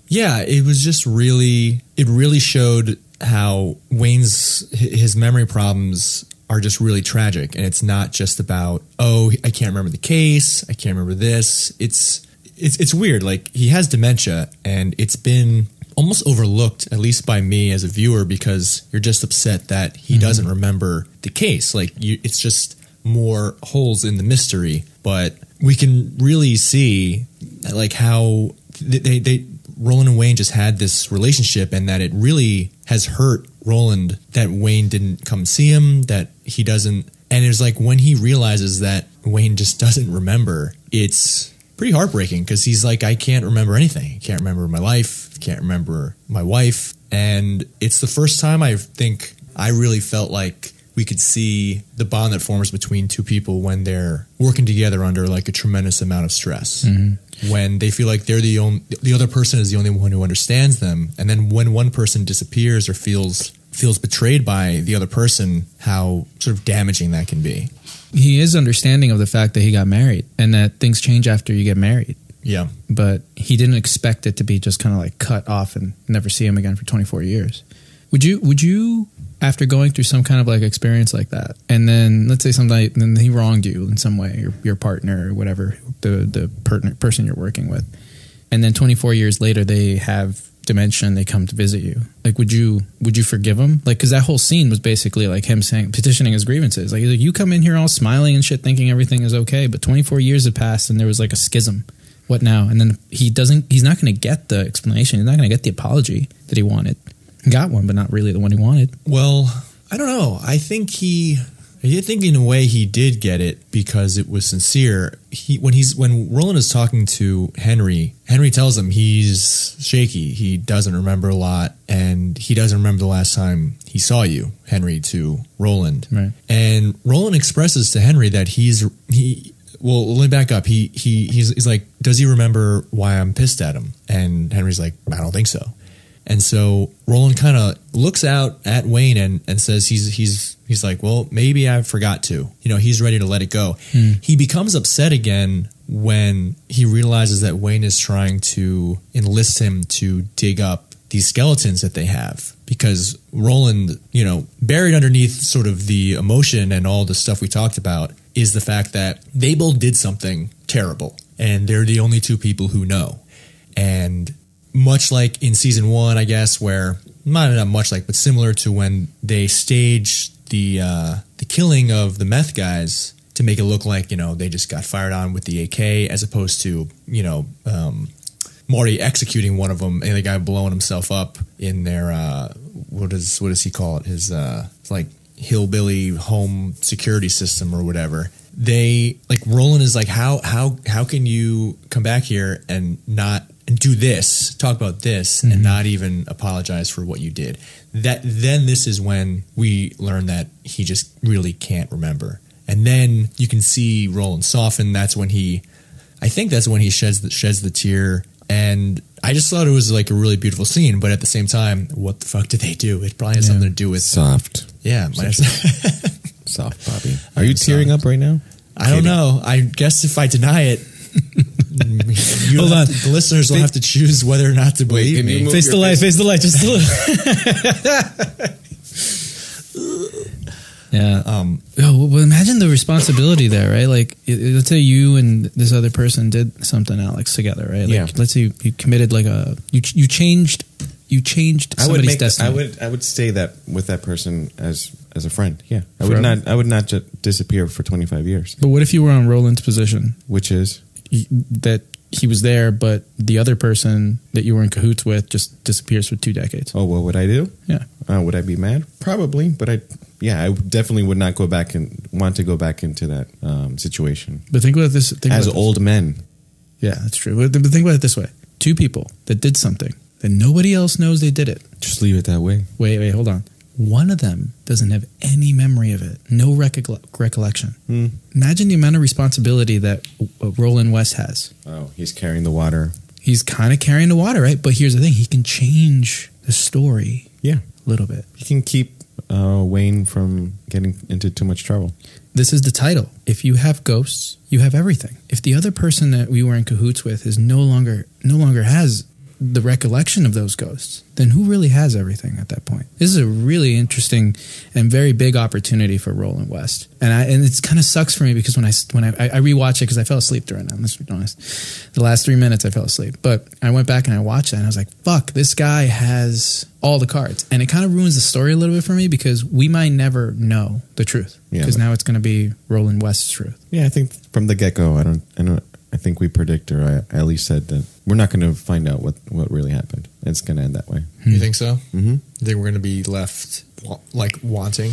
Yeah, it was just really it really showed how Wayne's his memory problems are just really tragic and it's not just about oh I can't remember the case, I can't remember this. It's it's it's weird like he has dementia and it's been almost overlooked at least by me as a viewer because you're just upset that he mm-hmm. doesn't remember the case. Like you it's just more holes in the mystery, but we can really see like how they, they Roland and Wayne just had this relationship and that it really has hurt Roland that Wayne didn't come see him, that he doesn't and it's like when he realizes that Wayne just doesn't remember, it's pretty heartbreaking because he's like, I can't remember anything. I can't remember my life, can't remember my wife. And it's the first time I think I really felt like we could see the bond that forms between two people when they're working together under like a tremendous amount of stress. Mm-hmm. When they feel like they're the only, the other person is the only one who understands them, and then when one person disappears or feels feels betrayed by the other person, how sort of damaging that can be. He is understanding of the fact that he got married and that things change after you get married. Yeah, But he didn't expect it to be just kind of like cut off and never see him again for 24 years. Would you? Would you? After going through some kind of like experience like that, and then let's say somebody, then he wronged you in some way, your your partner or whatever, the the per- person you're working with, and then 24 years later they have dementia and they come to visit you. Like, would you would you forgive him? Like, because that whole scene was basically like him saying petitioning his grievances. Like, you come in here all smiling and shit, thinking everything is okay, but 24 years have passed and there was like a schism. What now? And then he doesn't. He's not going to get the explanation. He's not going to get the apology that he wanted. Got one, but not really the one he wanted. Well, I don't know. I think he, I think in a way he did get it because it was sincere. He when he's when Roland is talking to Henry, Henry tells him he's shaky. He doesn't remember a lot, and he doesn't remember the last time he saw you, Henry, to Roland. Right. And Roland expresses to Henry that he's he. Well, let me back up. He he he's, he's like, does he remember why I'm pissed at him? And Henry's like, I don't think so. And so Roland kind of looks out at Wayne and, and says he's he's he's like, well, maybe I forgot to. You know, he's ready to let it go. Hmm. He becomes upset again when he realizes that Wayne is trying to enlist him to dig up these skeletons that they have because Roland, you know, buried underneath sort of the emotion and all the stuff we talked about is the fact that they both did something terrible and they're the only two people who know. And much like in season one, I guess, where not not much like, but similar to when they staged the uh, the killing of the meth guys to make it look like you know they just got fired on with the AK, as opposed to you know um, Marty executing one of them and the guy blowing himself up in their uh, what is what does he call it? His uh, like hillbilly home security system or whatever. They like Roland is like how how how can you come back here and not do this, talk about this, and mm-hmm. not even apologize for what you did. That then this is when we learn that he just really can't remember, and then you can see Roland soften. That's when he, I think that's when he sheds the, sheds the tear, and I just thought it was like a really beautiful scene. But at the same time, what the fuck did they do? It probably has Yeah. something to do with Soft. yeah. might have- Soft, Bobby. Are you tearing up right now? I don't know. I guess if I deny it, you Hold on. to- the listeners will have to choose whether or not to believe can you me. Face the your light, face. face the light, just a little. yeah. Um, Oh, well, imagine the responsibility there, right? Like, it- it- let's say you and this other person did something, Alex, together, right? Like, Yeah. let's say you, you committed like a you you changed you changed I would somebody's make. destiny. I would. I would stay that with that person as as a friend. Yeah, I Forever. would not. I would not just disappear for twenty five years. But what if you were on Roland's position? Which is Y- That he was there, but the other person that you were in cahoots with just disappears for two decades. oh, what would I do? Yeah. Uh, would I be mad? Probably, but I. Yeah, I definitely would not go back and want to go back into that um, situation But think about this. Think as about this. old men. Yeah, that's true. But but think about it this way: two people that did something that nobody else knows they did it. Just leave it that way. Wait, wait, hold on. One of them doesn't have any memory of it, no recolle- recollection. Hmm. Imagine the amount of responsibility that uh, Roland West has. Oh, he's carrying the water. He's kind of carrying the water, right? But here's the thing: he can change the story Yeah, a little bit. he can keep uh, Wayne from getting into too much trouble. This is the title. If you have ghosts, you have everything. If the other person that we were in cahoots with is no longer no longer has the recollection of those ghosts, then who really has everything at that point? This is a really interesting and very big opportunity for Roland West, and I and it's kind of sucks for me because when I when I, I rewatch it because I fell asleep during it. Let's be honest, the last three minutes I fell asleep, but I went back and I watched it and I was like, "Fuck, this guy has all the cards," and it kind of ruins the story a little bit for me because we might never know the truth Yeah. because now it's going to be Roland West's truth. Yeah, I think from the get go, I don't. I don't. I think we predict, or I at least said that we're not going to find out what what really happened. It's going to end that way. you think so? Mm-hmm. You think we're going to be left wa- like wanting?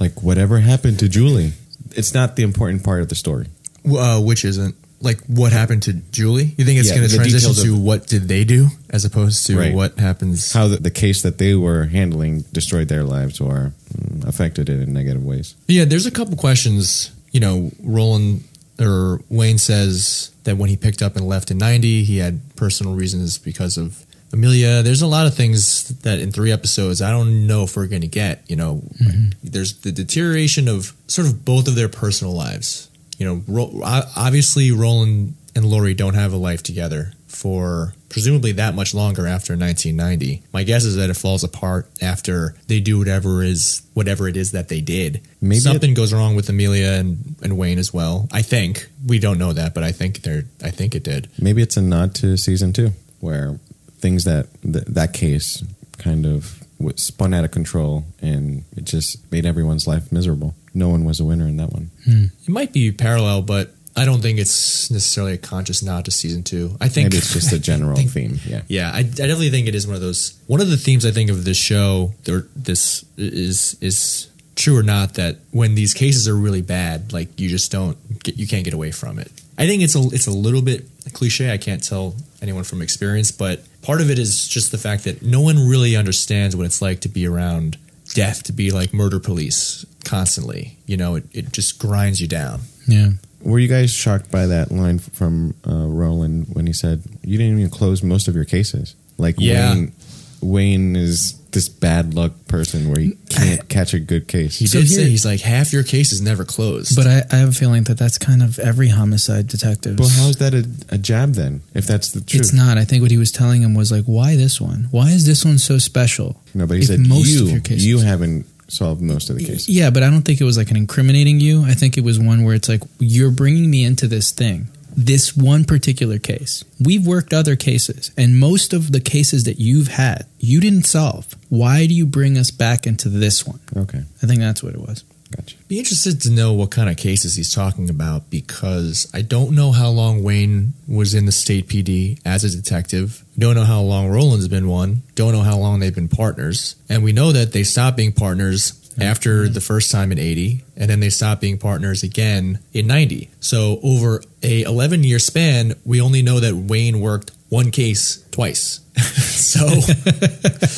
Like whatever happened to Julie, it's not the important part of the story. Uh, which isn't like what happened to Julie? You think it's Yeah, going to the transition details to of- what did they do as opposed to Right. what happens? How the, the case that they were handling destroyed their lives or mm, affected it in negative ways. Yeah, there's a couple questions. You know, Roland or Wayne says that when he picked up and left in 90, he had personal reasons because of Amelia. There's a lot of things that in three episodes, I don't know if we're going to get. You know, mm-hmm. there's the deterioration of sort of both of their personal lives. You know, Ro- obviously, Roland and Lori don't have a life together for presumably that much longer after 1990. My guess is that it falls apart after they do whatever is whatever it is that they did. Maybe something goes wrong with Amelia and, and Wayne as well. I think we don't know that, but I think they're. I think it did. Maybe it's a nod to season two, where things that th- that case kind of spun out of control, and it just made everyone's life miserable. No one was a winner in that one. Hmm. It might be parallel, but I don't think it's necessarily a conscious nod to season two. I think Maybe it's just a general think- theme. Yeah. Yeah, I, I definitely think it is one of those. One of the themes I think of this show, or this is is true or not, that when these cases are really bad, like you just don't get, you can't get away from it. I think it's a it's a little bit cliche. I can't tell anyone from experience, but part of it is just the fact that no one really understands what it's like to be around death, to be like murder police constantly. You know, it, it just grinds you down. Yeah. Were you guys shocked by that line from uh, Roland when he said you didn't even close most of your cases? Like Yeah. Wayne, Wayne is this bad luck person where he can't catch a good case. He So did here- say he's like half your cases never closed. But I, I have a feeling that that's kind of every homicide detective. well, how is that a, a jab then? If that's the truth, It's not. I think what he was telling him was like, why this one? Why is this one so special? No, but he If said most you of your cases- you haven't solved most of the cases. Yeah, but I don't think it was like an incriminating you. I think it was one where it's like, you're bringing me into this thing, this one particular case. We've worked other cases, and most of the cases that you've had, you didn't solve. Why do you bring us back into this one? Okay, I think that's what it was. Gotcha. be interested to know what kind of cases he's talking about because I don't know how long Wayne was in the state PD as a detective. Don't know how long Roland's been one. Don't know how long they've been partners. And we know that they stopped being partners mm-hmm. after the first time in 80 and then they stopped being partners again in 90. So over a 11 year span, we only know that Wayne worked one case twice. so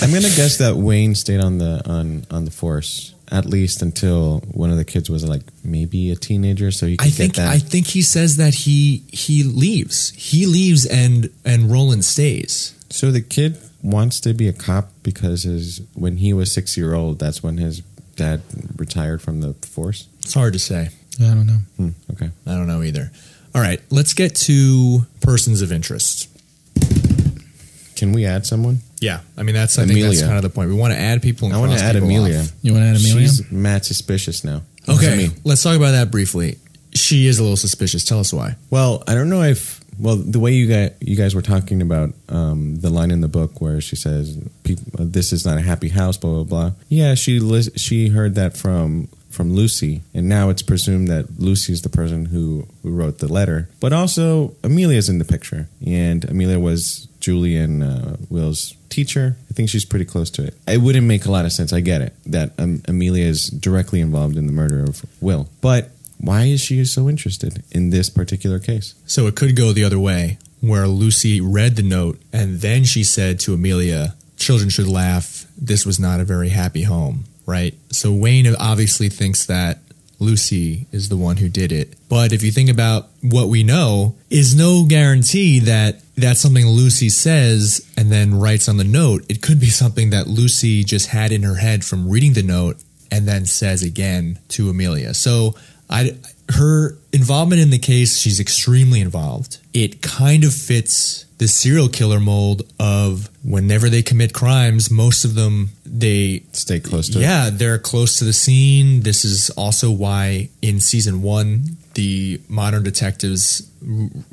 I'm gonna guess that Wayne stayed on the on on the force at least until one of the kids was like maybe a teenager, so you could I get think that. I think he says that he he leaves. He leaves and and Roland stays. so the kid wants to be a cop because his when he was six year old, that's when his dad retired from the force. It's hard to say. I don't know. Hmm, okay. I don't know either. All right, let's get to persons of interest. Can we add someone? Yeah, I mean that's I think that's kind of the point. We want to add people. And I want to cross add people Amelia. off. You want to add Amelia? She's mad suspicious now. What does Okay, that mean? let's talk about that briefly. She is a little suspicious. Tell us why. Well, I don't know if well the way you guys you guys were talking about um, the line in the book where she says "Peop- this is not a happy house blah blah blah. Yeah, she lis- she heard that from from Lucy, and now it's presumed that Lucy is the person who who wrote the letter. But also Amelia's in the picture, and Amelia was Julie and uh, Will's teacher. I think she's pretty close to it. It wouldn't make a lot of sense. I get it that um, Amelia is directly involved in the murder of Will, but why is she so interested in this particular case? So it could go the other way, where Lucy read the note and then she said to Amelia, "Children should laugh. This was not a very happy home." Right. So Wayne obviously thinks that Lucy is the one who did it. But if you think about what we know, is no guarantee that that's something Lucy says and then writes on the note. It could be something that Lucy just had in her head from reading the note and then says again to Amelia. So I her involvement in the case, she's extremely involved. It kind of fits the serial killer mold of whenever they commit crimes, most of them they Stay close to it. yeah, they're close to the scene. This is also why in season one, the modern detectives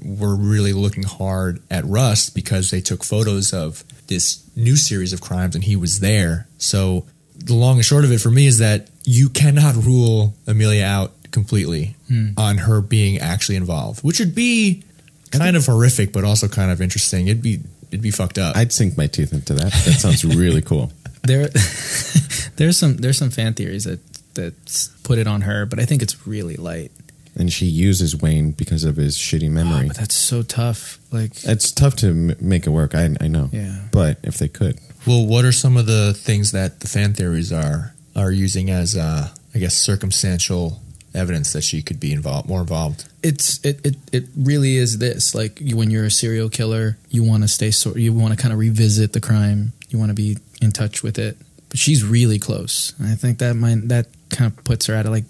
were really looking hard at Rust because they took photos of this new series of crimes and he was there. So the long and short of it for me is that you cannot rule Amelia out completely on her being actually involved, which would be kind of horrific, but also kind of interesting. It'd be it'd be fucked up. I'd sink my teeth into that. That sounds really cool. There, there's some there's some fan theories that that put it on her, but I think it's really light. And she uses Wayne because of his shitty memory. But that's so tough. Like, it's tough to m- make it work. I, I know. Yeah. But if they could, Well, what are some of the things that the fan theories are are using as, uh, I guess, circumstantial evidence that she could be involved, more involved? it's it, it it really is this like you, when you're a serial killer you want to stay so you want to kind of revisit the crime you want to be in touch with it. But she's really close and i think that might that kind of puts her at a like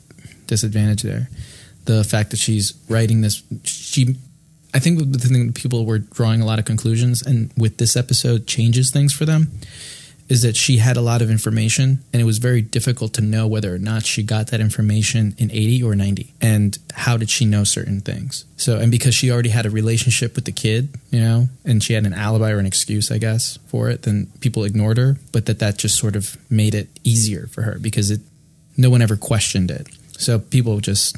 disadvantage there. The fact that she's writing this she i think the thing people were drawing a lot of conclusions and with this episode changes things for them is that she had a lot of information and it was very difficult to know whether or not she got that information in 80 or 90 and how did she know certain things? So and because she already had a relationship with the kid you know and she had an alibi or an excuse i guess for it then people ignored her but that that just sort of made it easier for her because it no one ever questioned it. So people just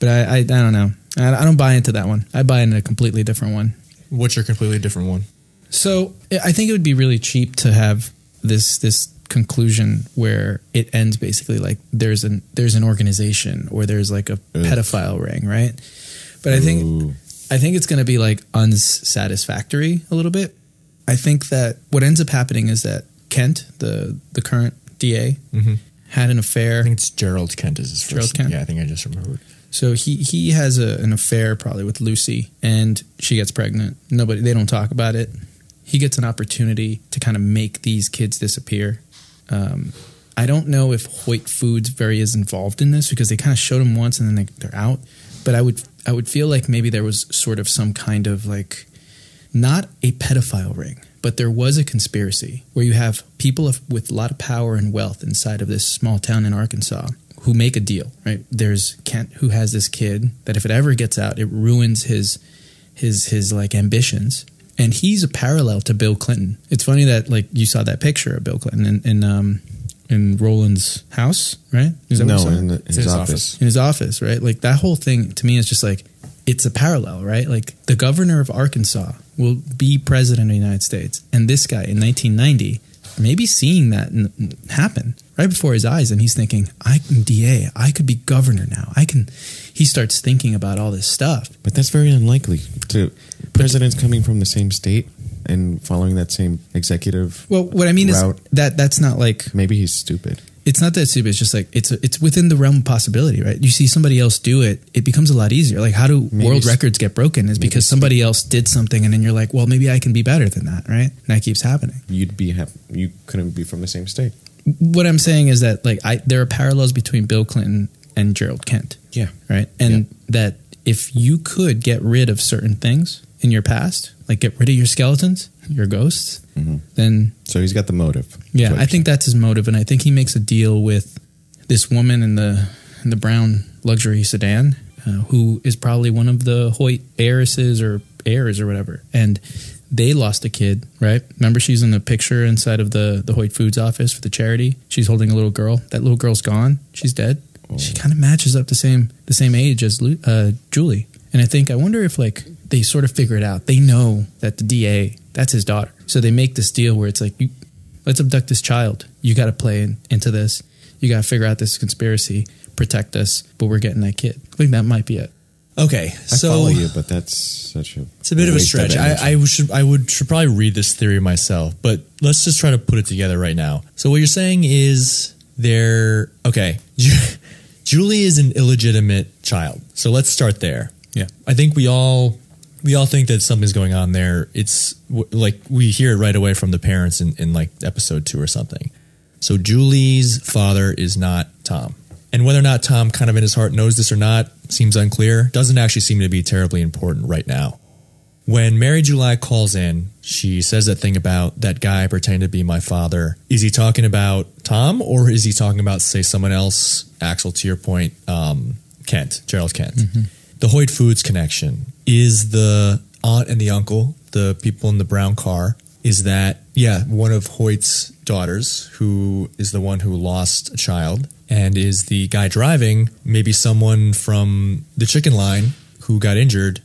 but i i, I don't know. I, I don't buy into that one. I buy into a completely different one. What's your completely different one? so I think it would be really cheap to have this this conclusion where it ends basically like there's an there's an organization or there's like a pedophile ring, right? But I think I think it's going to be like unsatisfactory a little bit. I think that what ends up happening is that Kent, the the current DA, Mhm. had an affair. I think it's Gerald Kent is his first. Gerald Kent? Yeah, I think I just remembered. So he he has a, an affair probably with Lucy, and she gets pregnant. Nobody they don't talk about it. He gets an opportunity to kind of make these kids disappear. Um, I don't know if Hoyt Foods very is involved in this because they kind of showed him once and then they, they're out. But I would I would feel like maybe there was sort of some kind of like not a pedophile ring, but there was a conspiracy where you have people of, with a lot of power and wealth inside of this small town in Arkansas who make a deal, right? There's Kent who has this kid that if it ever gets out, it ruins his his his like ambitions. And he's a parallel to Bill Clinton. It's funny that like you saw that picture of Bill Clinton in, in um in Roland's house, right? Is that no, you saw? in, the, It's his, office. in his office, right? Like that whole thing to me is just like it's a parallel, right? Like the governor of Arkansas will be president of the United States, and this guy in 1990 maybe seeing that n- n- happen right before his eyes, and he's thinking, "I can DA, I could be governor now. I can." He starts thinking about all this stuff. But that's very unlikely. To presidents coming from the same state. and following that same executive. Well, what I mean route. is that that's not like maybe he's stupid. it's not that stupid. It's just like it's it's within the realm of possibility, right? You see somebody else do it, it becomes a lot easier. Like how do Maybe world records get broken? Is because somebody else did something, and then you're like, well, maybe I can be better than that, right? And that keeps happening. You'd be hap- you couldn't be from the same state. What I'm saying is that like I there are parallels between Bill Clinton and Gerald Kent. Yeah. right? And that if you could get rid of certain things in your past, like get rid of your skeletons, your ghosts, Mhm. then So he's got the motive. yeah, I think that's his motive, and I think he makes a deal with this woman in the in the brown luxury sedan, uh, who is probably one of the Hoyt heiresses or heirs or whatever, and they lost a kid, right? Remember, she's in the picture inside of the the Hoyt Foods office for the charity. She's holding a little girl. That little girl's gone. She's dead. She kind of matches up the same the same age as uh, Julie, and I think I wonder if like they sort of figure it out. They know that the DA that's his daughter, so they make this deal where it's like you let's abduct this child. You got to play in, into this. You got to figure out this conspiracy, protect us, but we're getting that kid. I think that might be it. Okay, I so follow you, but that's such a It's a bit of a stretch. energy. I, I should I would should probably read this theory myself, but let's just try to put it together right now. So what you're saying is there okay. Julie is an illegitimate child. So let's start there. Yeah. I think we all we all think that something's going on there. It's w- like we hear it right away from the parents in, in like episode two or something. So Julie's father is not Tom. And whether or not Tom kind of in his heart knows this or not seems unclear. Doesn't actually seem to be terribly important right now. When Mary July calls in, she says that thing about that guy pretending to be my father. Is he talking about Tom or is he talking about, say, someone else? Axel, to your point, um, Kent, Gerald Kent. The Hoyt Foods connection is the aunt and the uncle, the people in the brown car. Is that, yeah, one of Hoyt's daughters who is the one who lost a child and is the guy driving, maybe someone from the chicken line who got injured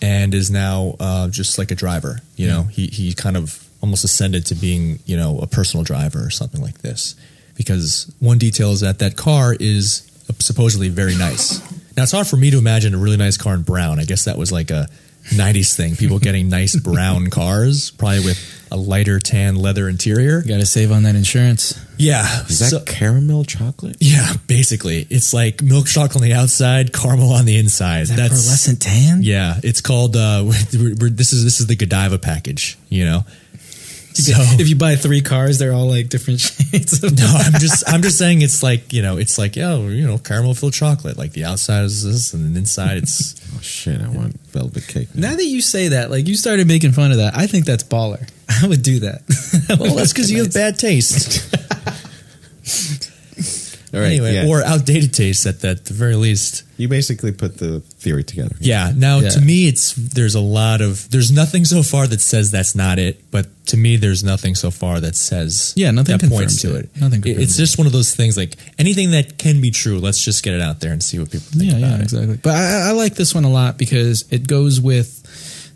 and is now uh, just like a driver. You know, he he kind of almost ascended to being you know a personal driver or something like this. Because one detail is that that car is supposedly very nice. Now it's hard for me to imagine a really nice car in brown. I guess that was like a '90s thing. People getting nice brown cars, probably with a lighter tan leather interior. Got to save on that insurance. Yeah, Is that so- caramel chocolate? yeah, basically, it's like milk chocolate on the outside, caramel on the inside. That That's pearlescent tan. yeah, it's called. Uh, we're, we're, this is this is the Godiva package. You know. So if you buy three cars, they're all like different shades. Of no, I'm just I'm just saying it's like you know it's like oh you know caramel filled chocolate like the outside is this and the inside it's Oh shit! I want velvet cake. now. Now that you say that, like you started making fun of that, I think that's baller. I would do that. well that's because you have bad taste All right. anyway yeah. or outdated taste at, at the very least you basically put the theory together. yeah now Yeah. to me it's there's a lot of there's nothing so far that says that's not it but to me there's nothing so far that says Yeah, nothing that points to it. it Nothing It- it's just one of those things like anything that can be true let's just get it out there and see what people think yeah, yeah, it exactly. But I, I like this one a lot because it goes with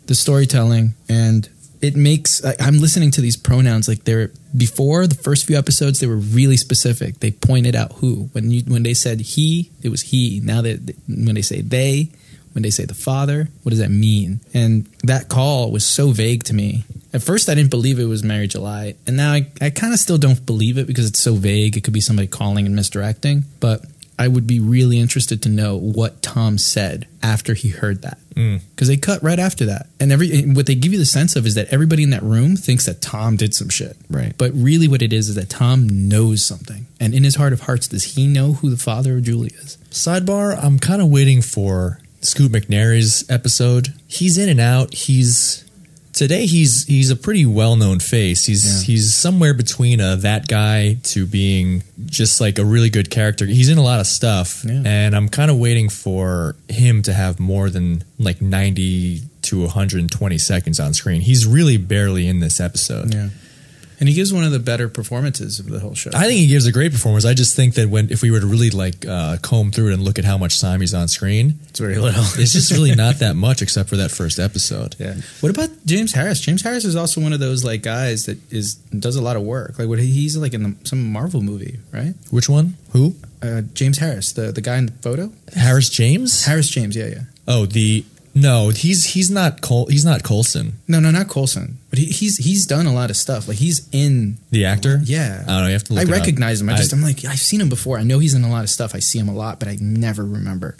the storytelling and it makes. I, I'm listening to these pronouns like they're before the first few episodes. They were really specific. They pointed out who when you when they said he, it was he. Now that when they say they, when they say the father, what does that mean? And that call was so vague to me. At first, I didn't believe it was Mary July, and now I, I kind of still don't believe it because it's so vague. It could be somebody calling and misdirecting, but I would be really interested to know what Tom said after he heard that. Mm. Because they cut right after that. And every and what they give you the sense of is that everybody in that room thinks that Tom did some shit. Right. But really what it is is that Tom knows something. And in his heart of hearts, does he know who the father of Julie is? Sidebar, I'm kind of waiting for Scoot McNairy's episode. He's in and out. He's today he's he's a pretty well-known face. He's Yeah. he's somewhere between a that guy to being just like a really good character. He's in a lot of stuff Yeah. and I'm kind of waiting for him to have more than like 90 to 120 seconds on screen. He's really barely in this episode. Yeah. And he gives one of the better performances of the whole show. I think he gives a great performance. I just think that when if we were to really like uh, comb through it and look at how much time he's on screen, it's very little. it's just really not that much except for that first episode. Yeah. What about James Harris? James Harris is also one of those like guys that is does a lot of work. Like what he's like in the, some Marvel movie, right? Which one? Who? Uh, James Harris, the the guy in the photo. Harris James? Harris James, yeah, yeah. oh, the No, he's he's not Col- he's not Coulson, No, no, not Coulson. But he, he's he's done a lot of stuff. Like he's in. the actor. Yeah, I don't know. You have to. Look I it up. recognize him. I just I- I, am like I've seen him before. I know he's in a lot of stuff. I see him a lot, but I never remember.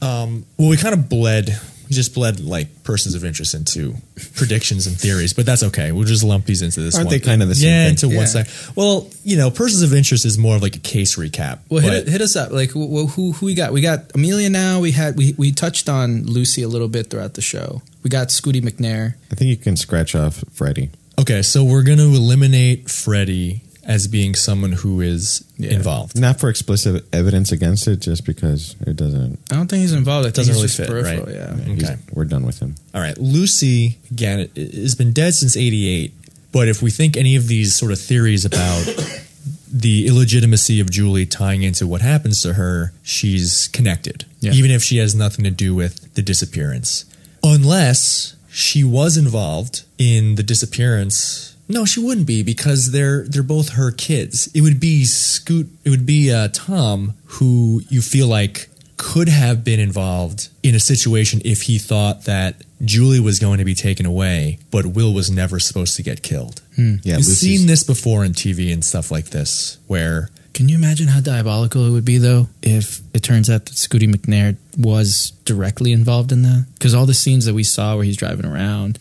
Um, well, we kind of bled, we just bled like persons of interest into predictions and theories, but that's okay. We'll just lump these into this. Aren't one they thing. kind of the same Yeah, thing? into Yeah. one side. Well, you know, persons of interest is more of like a case recap. Well, hit, hit us up. Like wh- wh- who who we got? We got Amelia now. We had we we touched on Lucy a little bit throughout the show. We got Scooty McNair. I think you can scratch off Freddy. okay, so we're going to eliminate Freddie as being someone who is Yeah. involved. Not for explicit evidence against it, just because it doesn't. I don't think he's involved. It Doesn't really fit, right? Yeah. he's- Okay. we're done with him. All right, Lucy again has been dead since '88. But if we think any of these sort of theories about the illegitimacy of Julie tying into what happens to her, she's connected, Yeah. even if she has nothing to do with the disappearance, unless she was involved in the disappearance. No, she wouldn't be because they're they're both her kids. It would be Scoot. It would be uh, Tom who you feel like could have been involved in a situation if he thought that Julie was going to be taken away, but Will was never supposed to get killed. Yeah, You've Lucy's- seen this before in TV and stuff like this, where Can you imagine how diabolical it would be though if it turns out that Scooty McNair was directly involved in that? Because all the scenes that we saw where he's driving around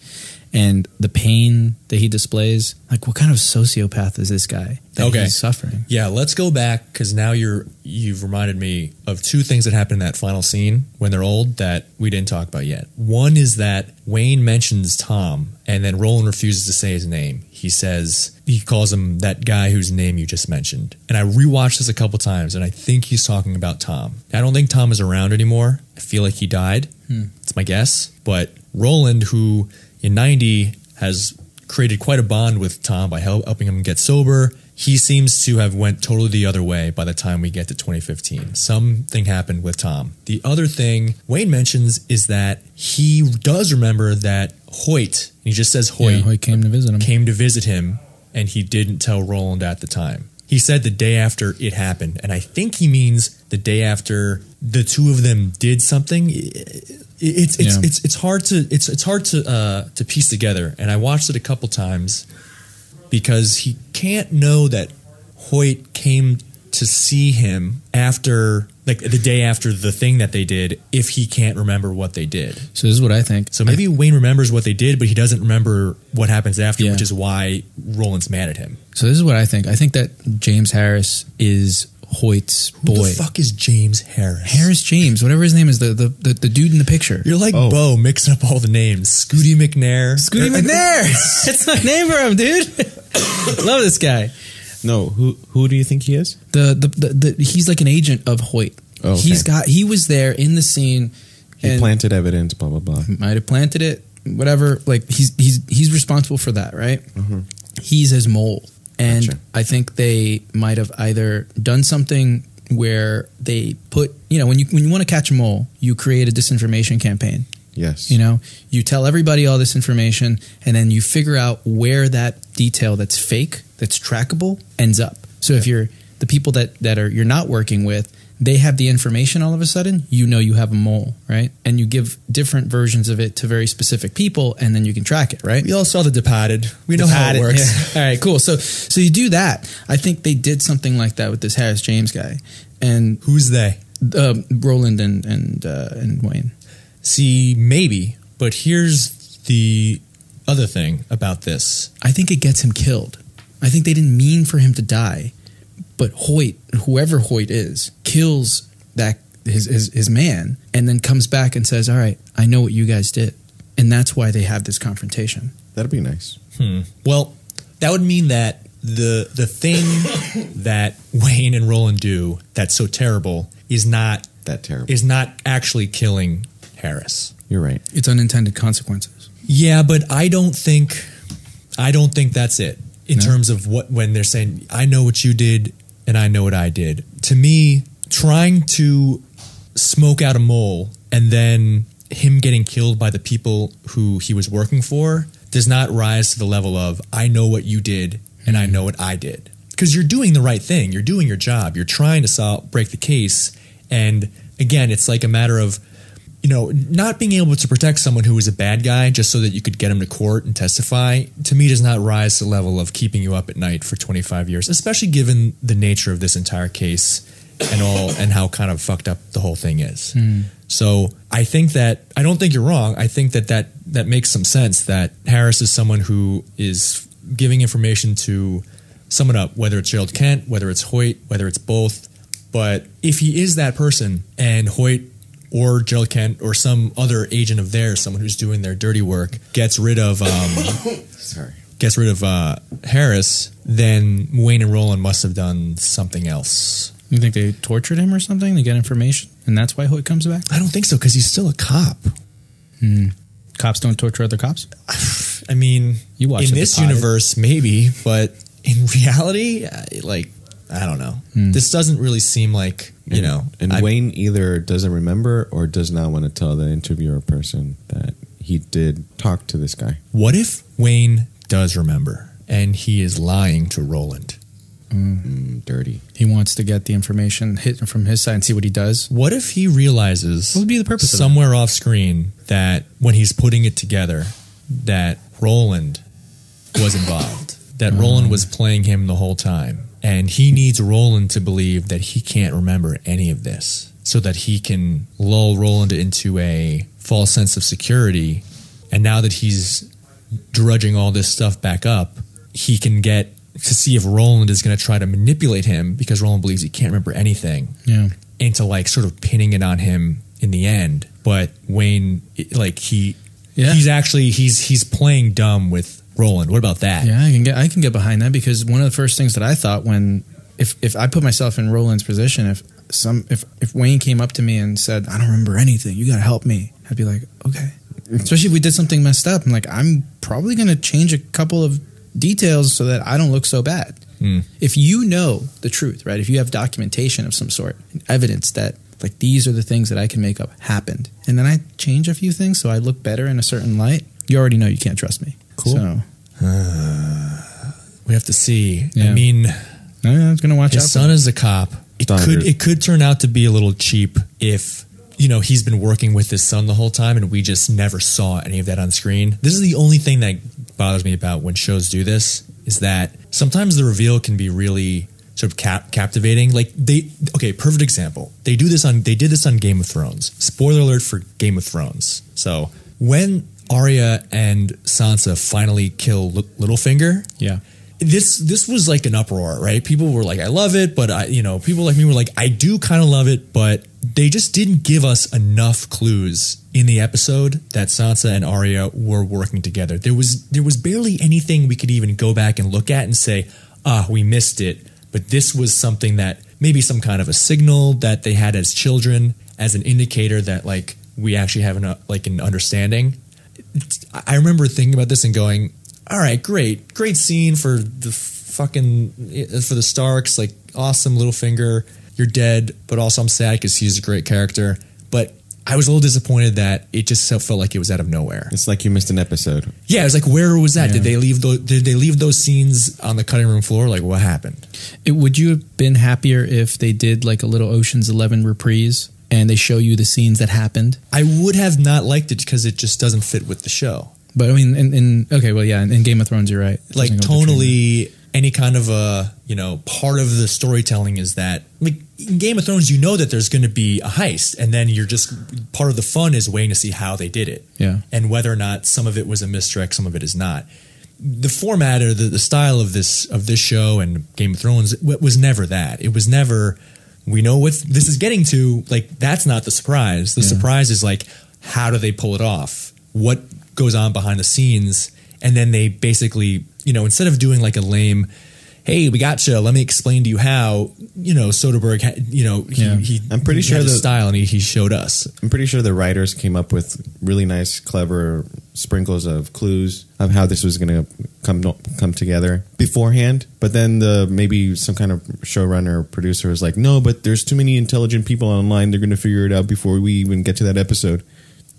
and the pain that he displays, like what kind of sociopath is this guy that Okay. he's suffering? Yeah, let's go back because now you're you've reminded me of two things that happened in that final scene when they're old that we didn't talk about yet. One is that Wayne mentions Tom and then Roland refuses to say his name. He says he calls him that guy whose name you just mentioned. And I rewatched this a couple times and I think he's talking about Tom. I don't think Tom is around anymore. I feel like he died. Hmm. It's my guess. But Roland, who in 90 has created quite a bond with Tom by help, helping him get sober. He seems to have went totally the other way by the time we get to 2015. Something happened with Tom. The other thing Wayne mentions is that he does remember that Hoyt, he just says Hoyt, Yeah, Hoyt came to visit him. came to visit him and he didn't tell Roland at the time. He said the day after it happened, and I think he means the day after the two of them did something. It- It's it's Yeah. it's it's hard to it's it's hard to uh, to piece together. And I watched it a couple times because he can't know that Hoyt came to see him after like the day after the thing that they did if he can't remember what they did. So this is what I think. So maybe Wayne remembers what they did, but he doesn't remember what happens after, Yeah. which is why Roland's mad at him. So this is what I think. I think that James Harris is Hoyt's Who boy. the fuck is James Harris? Harris James, whatever his name is, the the, the, the dude in the picture. You're like Oh. Bo mixing up all the names. Scooty McNair. Scooty er, er, McNair. That's my name for him, dude. Love this guy. No, who who do you think he is? The, the the the he's like an agent of Hoyt. Oh, okay. He's got he was there in the scene. He planted evidence. Blah blah blah. might have planted it, whatever. Like he's he's he's responsible for that, right? Mm-hmm. He's his mole, and Gotcha. I think they might have either done something where they put you know when you when you want to catch a mole, you create a disinformation campaign. Yes. You know, you tell everybody all this information, and then you figure out where that detail that's fake, that's trackable, ends up. So if you're the people that that are you're not working with, they have the information all of a sudden, you know you have a mole, right? And you give different versions of it to very specific people, and then you can track it, right? We all saw the Departed. We know how it works. yeah. All right, cool. So so you do that. I think they did something like that with this Harris James guy, and Who's they? um, Roland and and uh, and Wayne. See, maybe, but here's the other thing about this. I think it gets him killed. I think they didn't mean for him to die, but Hoyt, whoever Hoyt is, kills that his, his his man, and then comes back and says, "All right, I know what you guys did," and that's why they have this confrontation. That'd be nice. Hmm. Well, that would mean that the the thing that Wayne and Roland do that's so terrible is not That terrible. is not actually killing Harris. You're right. It's unintended consequences. Yeah, but I don't think I don't think that's it in No? terms of what when they're saying I know what you did and I know what I did. To me, trying to smoke out a mole and then him getting killed by the people who he was working for does not rise to the level of I know what you did and I know what I did. Because you're doing the right thing. You're doing your job. You're trying to solve break the case. And again, it's like a matter of you know, not being able to protect someone who was a bad guy just so that you could get him to court and testify, to me, does not rise to the level of keeping you up at night for 25 years, especially given the nature of this entire case and all and how kind of fucked up the whole thing is. Hmm. So I think that I don't think you're wrong. I think that that that makes some sense. That Harris is someone who is giving information to sum it up, whether it's Gerald Kent, whether it's Hoyt, whether it's both. But if he is that person and Hoyt or Gerald Kent or some other agent of theirs, someone who's doing their dirty work, gets rid of um, Sorry. gets rid of uh, Harris, then Wayne and Roland must have done something else. You think they tortured him or something to get information, and that's why Hoyt comes back? I don't think so because he's still a cop. Cops don't torture other cops. I mean, You watch in this universe, maybe, but in reality, like I don't know. Hmm. This doesn't really seem like you And- know. And I- Wayne either doesn't remember or does not want to tell the interviewer person that he did talk to this guy. what if Wayne does remember and he is lying to Roland? Mm, dirty. He wants to get the information hit from his side and see what he does. What if he realizes What would be the purpose of somewhere off screen that when he's putting it together, that Roland was involved, that hmm. Roland was playing him the whole time, and he needs Roland to believe that he can't remember any of this, so that he can lull Roland into a false sense of security, and now that he's drudging all this stuff back up, he can get to see if Roland is going to try to manipulate him because Roland believes he can't remember anything Yeah. into like sort of pinning it on him in the end. But Wayne, like he, Yeah. he's actually he's he's playing dumb with Roland. What about that? Yeah, I can get I can get behind that because one of the first things that I thought when if if I put myself in Roland's position, if some if if Wayne came up to me and said, "I don't remember anything. You got to help me," I'd be like, "Okay." Especially if we did something messed up, I'm like, I'm probably going to change a couple of details so that I don't look so bad. Hmm. If you know the truth, right? If you have documentation of some sort, evidence that like these are the things that I can make up happened, and then I change a few things so I look better in a certain light, you already know you can't trust me. Cool. So, We have to see. I Yeah. mean, I was going to watch his out. son is a cop. It Standard. could it could turn out to be a little cheap if you know he's been working with his son the whole time and we just never saw any of that on screen. This is the only thing that bothers me about when shows do this is that sometimes the reveal can be really sort of cap- captivating. Like they okay, perfect example. They do this on they did this on Game of Thrones. Spoiler alert for Game of Thrones. So when Arya and Sansa finally kill L- Littlefinger, Yeah. this this was like an uproar, right? People were like, "I love it," but I, you know, people like me were like, "I do kind of love it," but they just didn't give us enough clues in the episode that Sansa and Arya were working together. There was there was barely anything we could even go back and look at and say, "Ah, we missed it." But this was something that maybe some kind of a signal that they had as children, as an indicator that like we actually have an, like an understanding. I remember thinking about this and going, "All right, great, great scene for the fucking for the Starks, like awesome Littlefinger. You're dead, but also I'm sad because he's a great character." But I was a little disappointed that it just felt like it was out of nowhere. It's like you missed an episode. Yeah, it was like, where was that? Yeah. Did they leave those? Did they leave those scenes on the cutting room floor? Like, what happened? It, would you have been happier if they did like a little Ocean's Eleven reprise and they show you the scenes that happened? I would have not liked it because it just doesn't fit with the show. But I mean, in, in okay, well, yeah, in, in Game of Thrones, you're right. It like doesn't go with the tonally any kind of a you know part of the storytelling is that like in Game of Thrones you know that there's going to be a heist and then you're just part of the fun is waiting to see how they did it Yeah. and whether or not some of it was a misdirect some of it is not the format or the, the style of this of this show and Game of Thrones was never that it was never we know what this is getting to like that's not the surprise. The Yeah. surprise is like how do they pull it off? What goes on behind the scenes? And then they basically you know instead of doing like a lame hey we got you let me explain to you how you know soderbergh you know he, Yeah. he I'm pretty he sure had a style and he, he showed us I'm pretty sure the writers came up with really nice, clever sprinkles of clues of how this was going to come come together beforehand. But then the maybe some kind of showrunner or producer was like, "No, but there's too many intelligent people online. They're going to figure it out before we even get to that episode."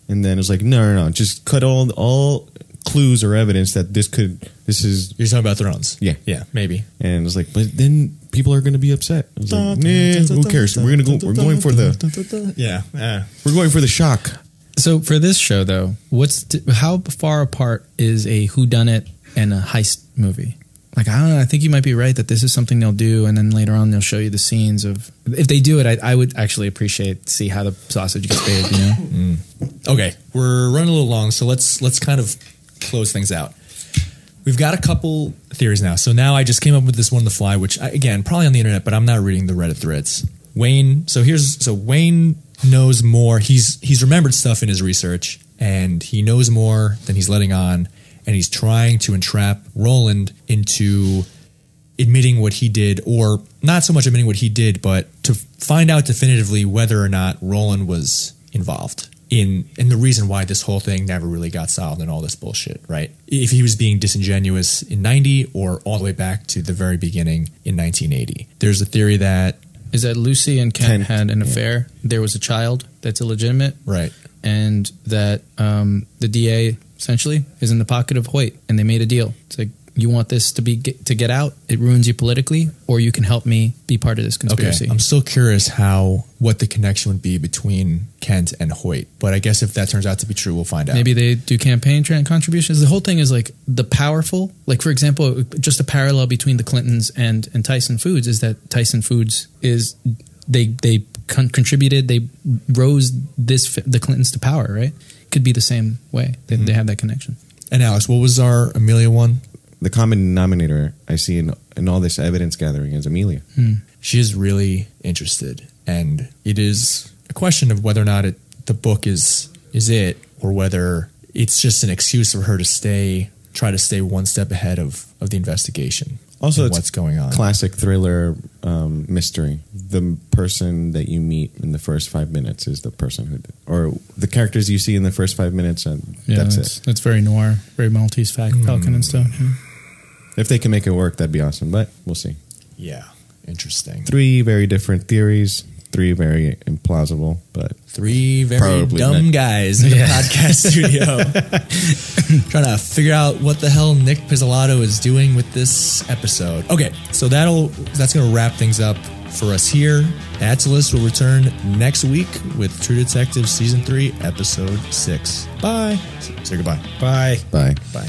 And then it's like, "No, no, no, just cut all all clues or evidence that this could this is." you're talking about thrones Yeah. yeah maybe And it's like, but then people are going to be upset. I was like, nah, who cares? We're gonna go. We're going for the yeah yeah we're going for the shock. So for this show, though, what's how far apart is a Who Done It and a heist movie? Like I don't know. I think you might be right that this is something they'll do, and then later on they'll show you the scenes of. If they do it, I, I would actually appreciate to see how the sausage gets made. You know, mm. Mm. Okay, we're running a little long, so let's let's kind of close things out. We've got a couple theories now. So now I just came up with this one on the fly, which I, again probably on the internet, but I'm not reading the Reddit threads. Wayne. So here's so Wayne knows more. He's he's remembered stuff in his research, and he knows more than he's letting on, and he's trying to entrap Roland into admitting what he did, or not so much admitting what he did, but to find out definitively whether or not Roland was involved in and the reason why this whole thing never really got solved and all this bullshit, right? If he was being disingenuous in 90 or all the way back to the very beginning in 1980. There's a theory that is that Lucy and Kent Kent, had an yeah. affair? There was a child that's illegitimate, right and that um, the DA essentially is in the pocket of Hoyt, and they made a deal. It's like you want this to be get, to get out, it ruins you politically, or you can help me be part of this conspiracy. Okay, I'm still curious how what the connection would be between Kent and Hoyt, but I guess if that turns out to be true, we'll find out. Maybe they do campaign contributions. The whole thing is like the powerful. Like for example, just a parallel between the Clintons and and Tyson Foods is that Tyson Foods is they they con- contributed they rose this the Clintons to power. Right? Could be the same way. They, they hmm. have that connection. And Alex, what was our Amelia one? The common denominator I see in, in all this evidence gathering is Amelia. She is really interested, and it is a question of whether or not it, the book is is it, or whether it's just an excuse for her to stay, try to stay one step ahead of of the investigation. Also, it's what's going on? Classic thriller um, mystery. The person that you meet in the first five minutes is the person who, did, or the characters you see in the first five minutes, and that's that's, it. That's very noir, very Maltese fac- Falcon and stuff. yeah. If they can make it work, that'd be awesome. But we'll see. Yeah, interesting. Three very different theories. Three very implausible, but Three very Probably dumb not. guys in the Yeah. podcast studio trying to figure out what the hell Nic Pizzolatto is doing with this episode. Okay, so that'll that's going to wrap things up for us here. Attalus will return next week with True Detective season three, episode six. Bye. Say goodbye. Bye. bye. Bye.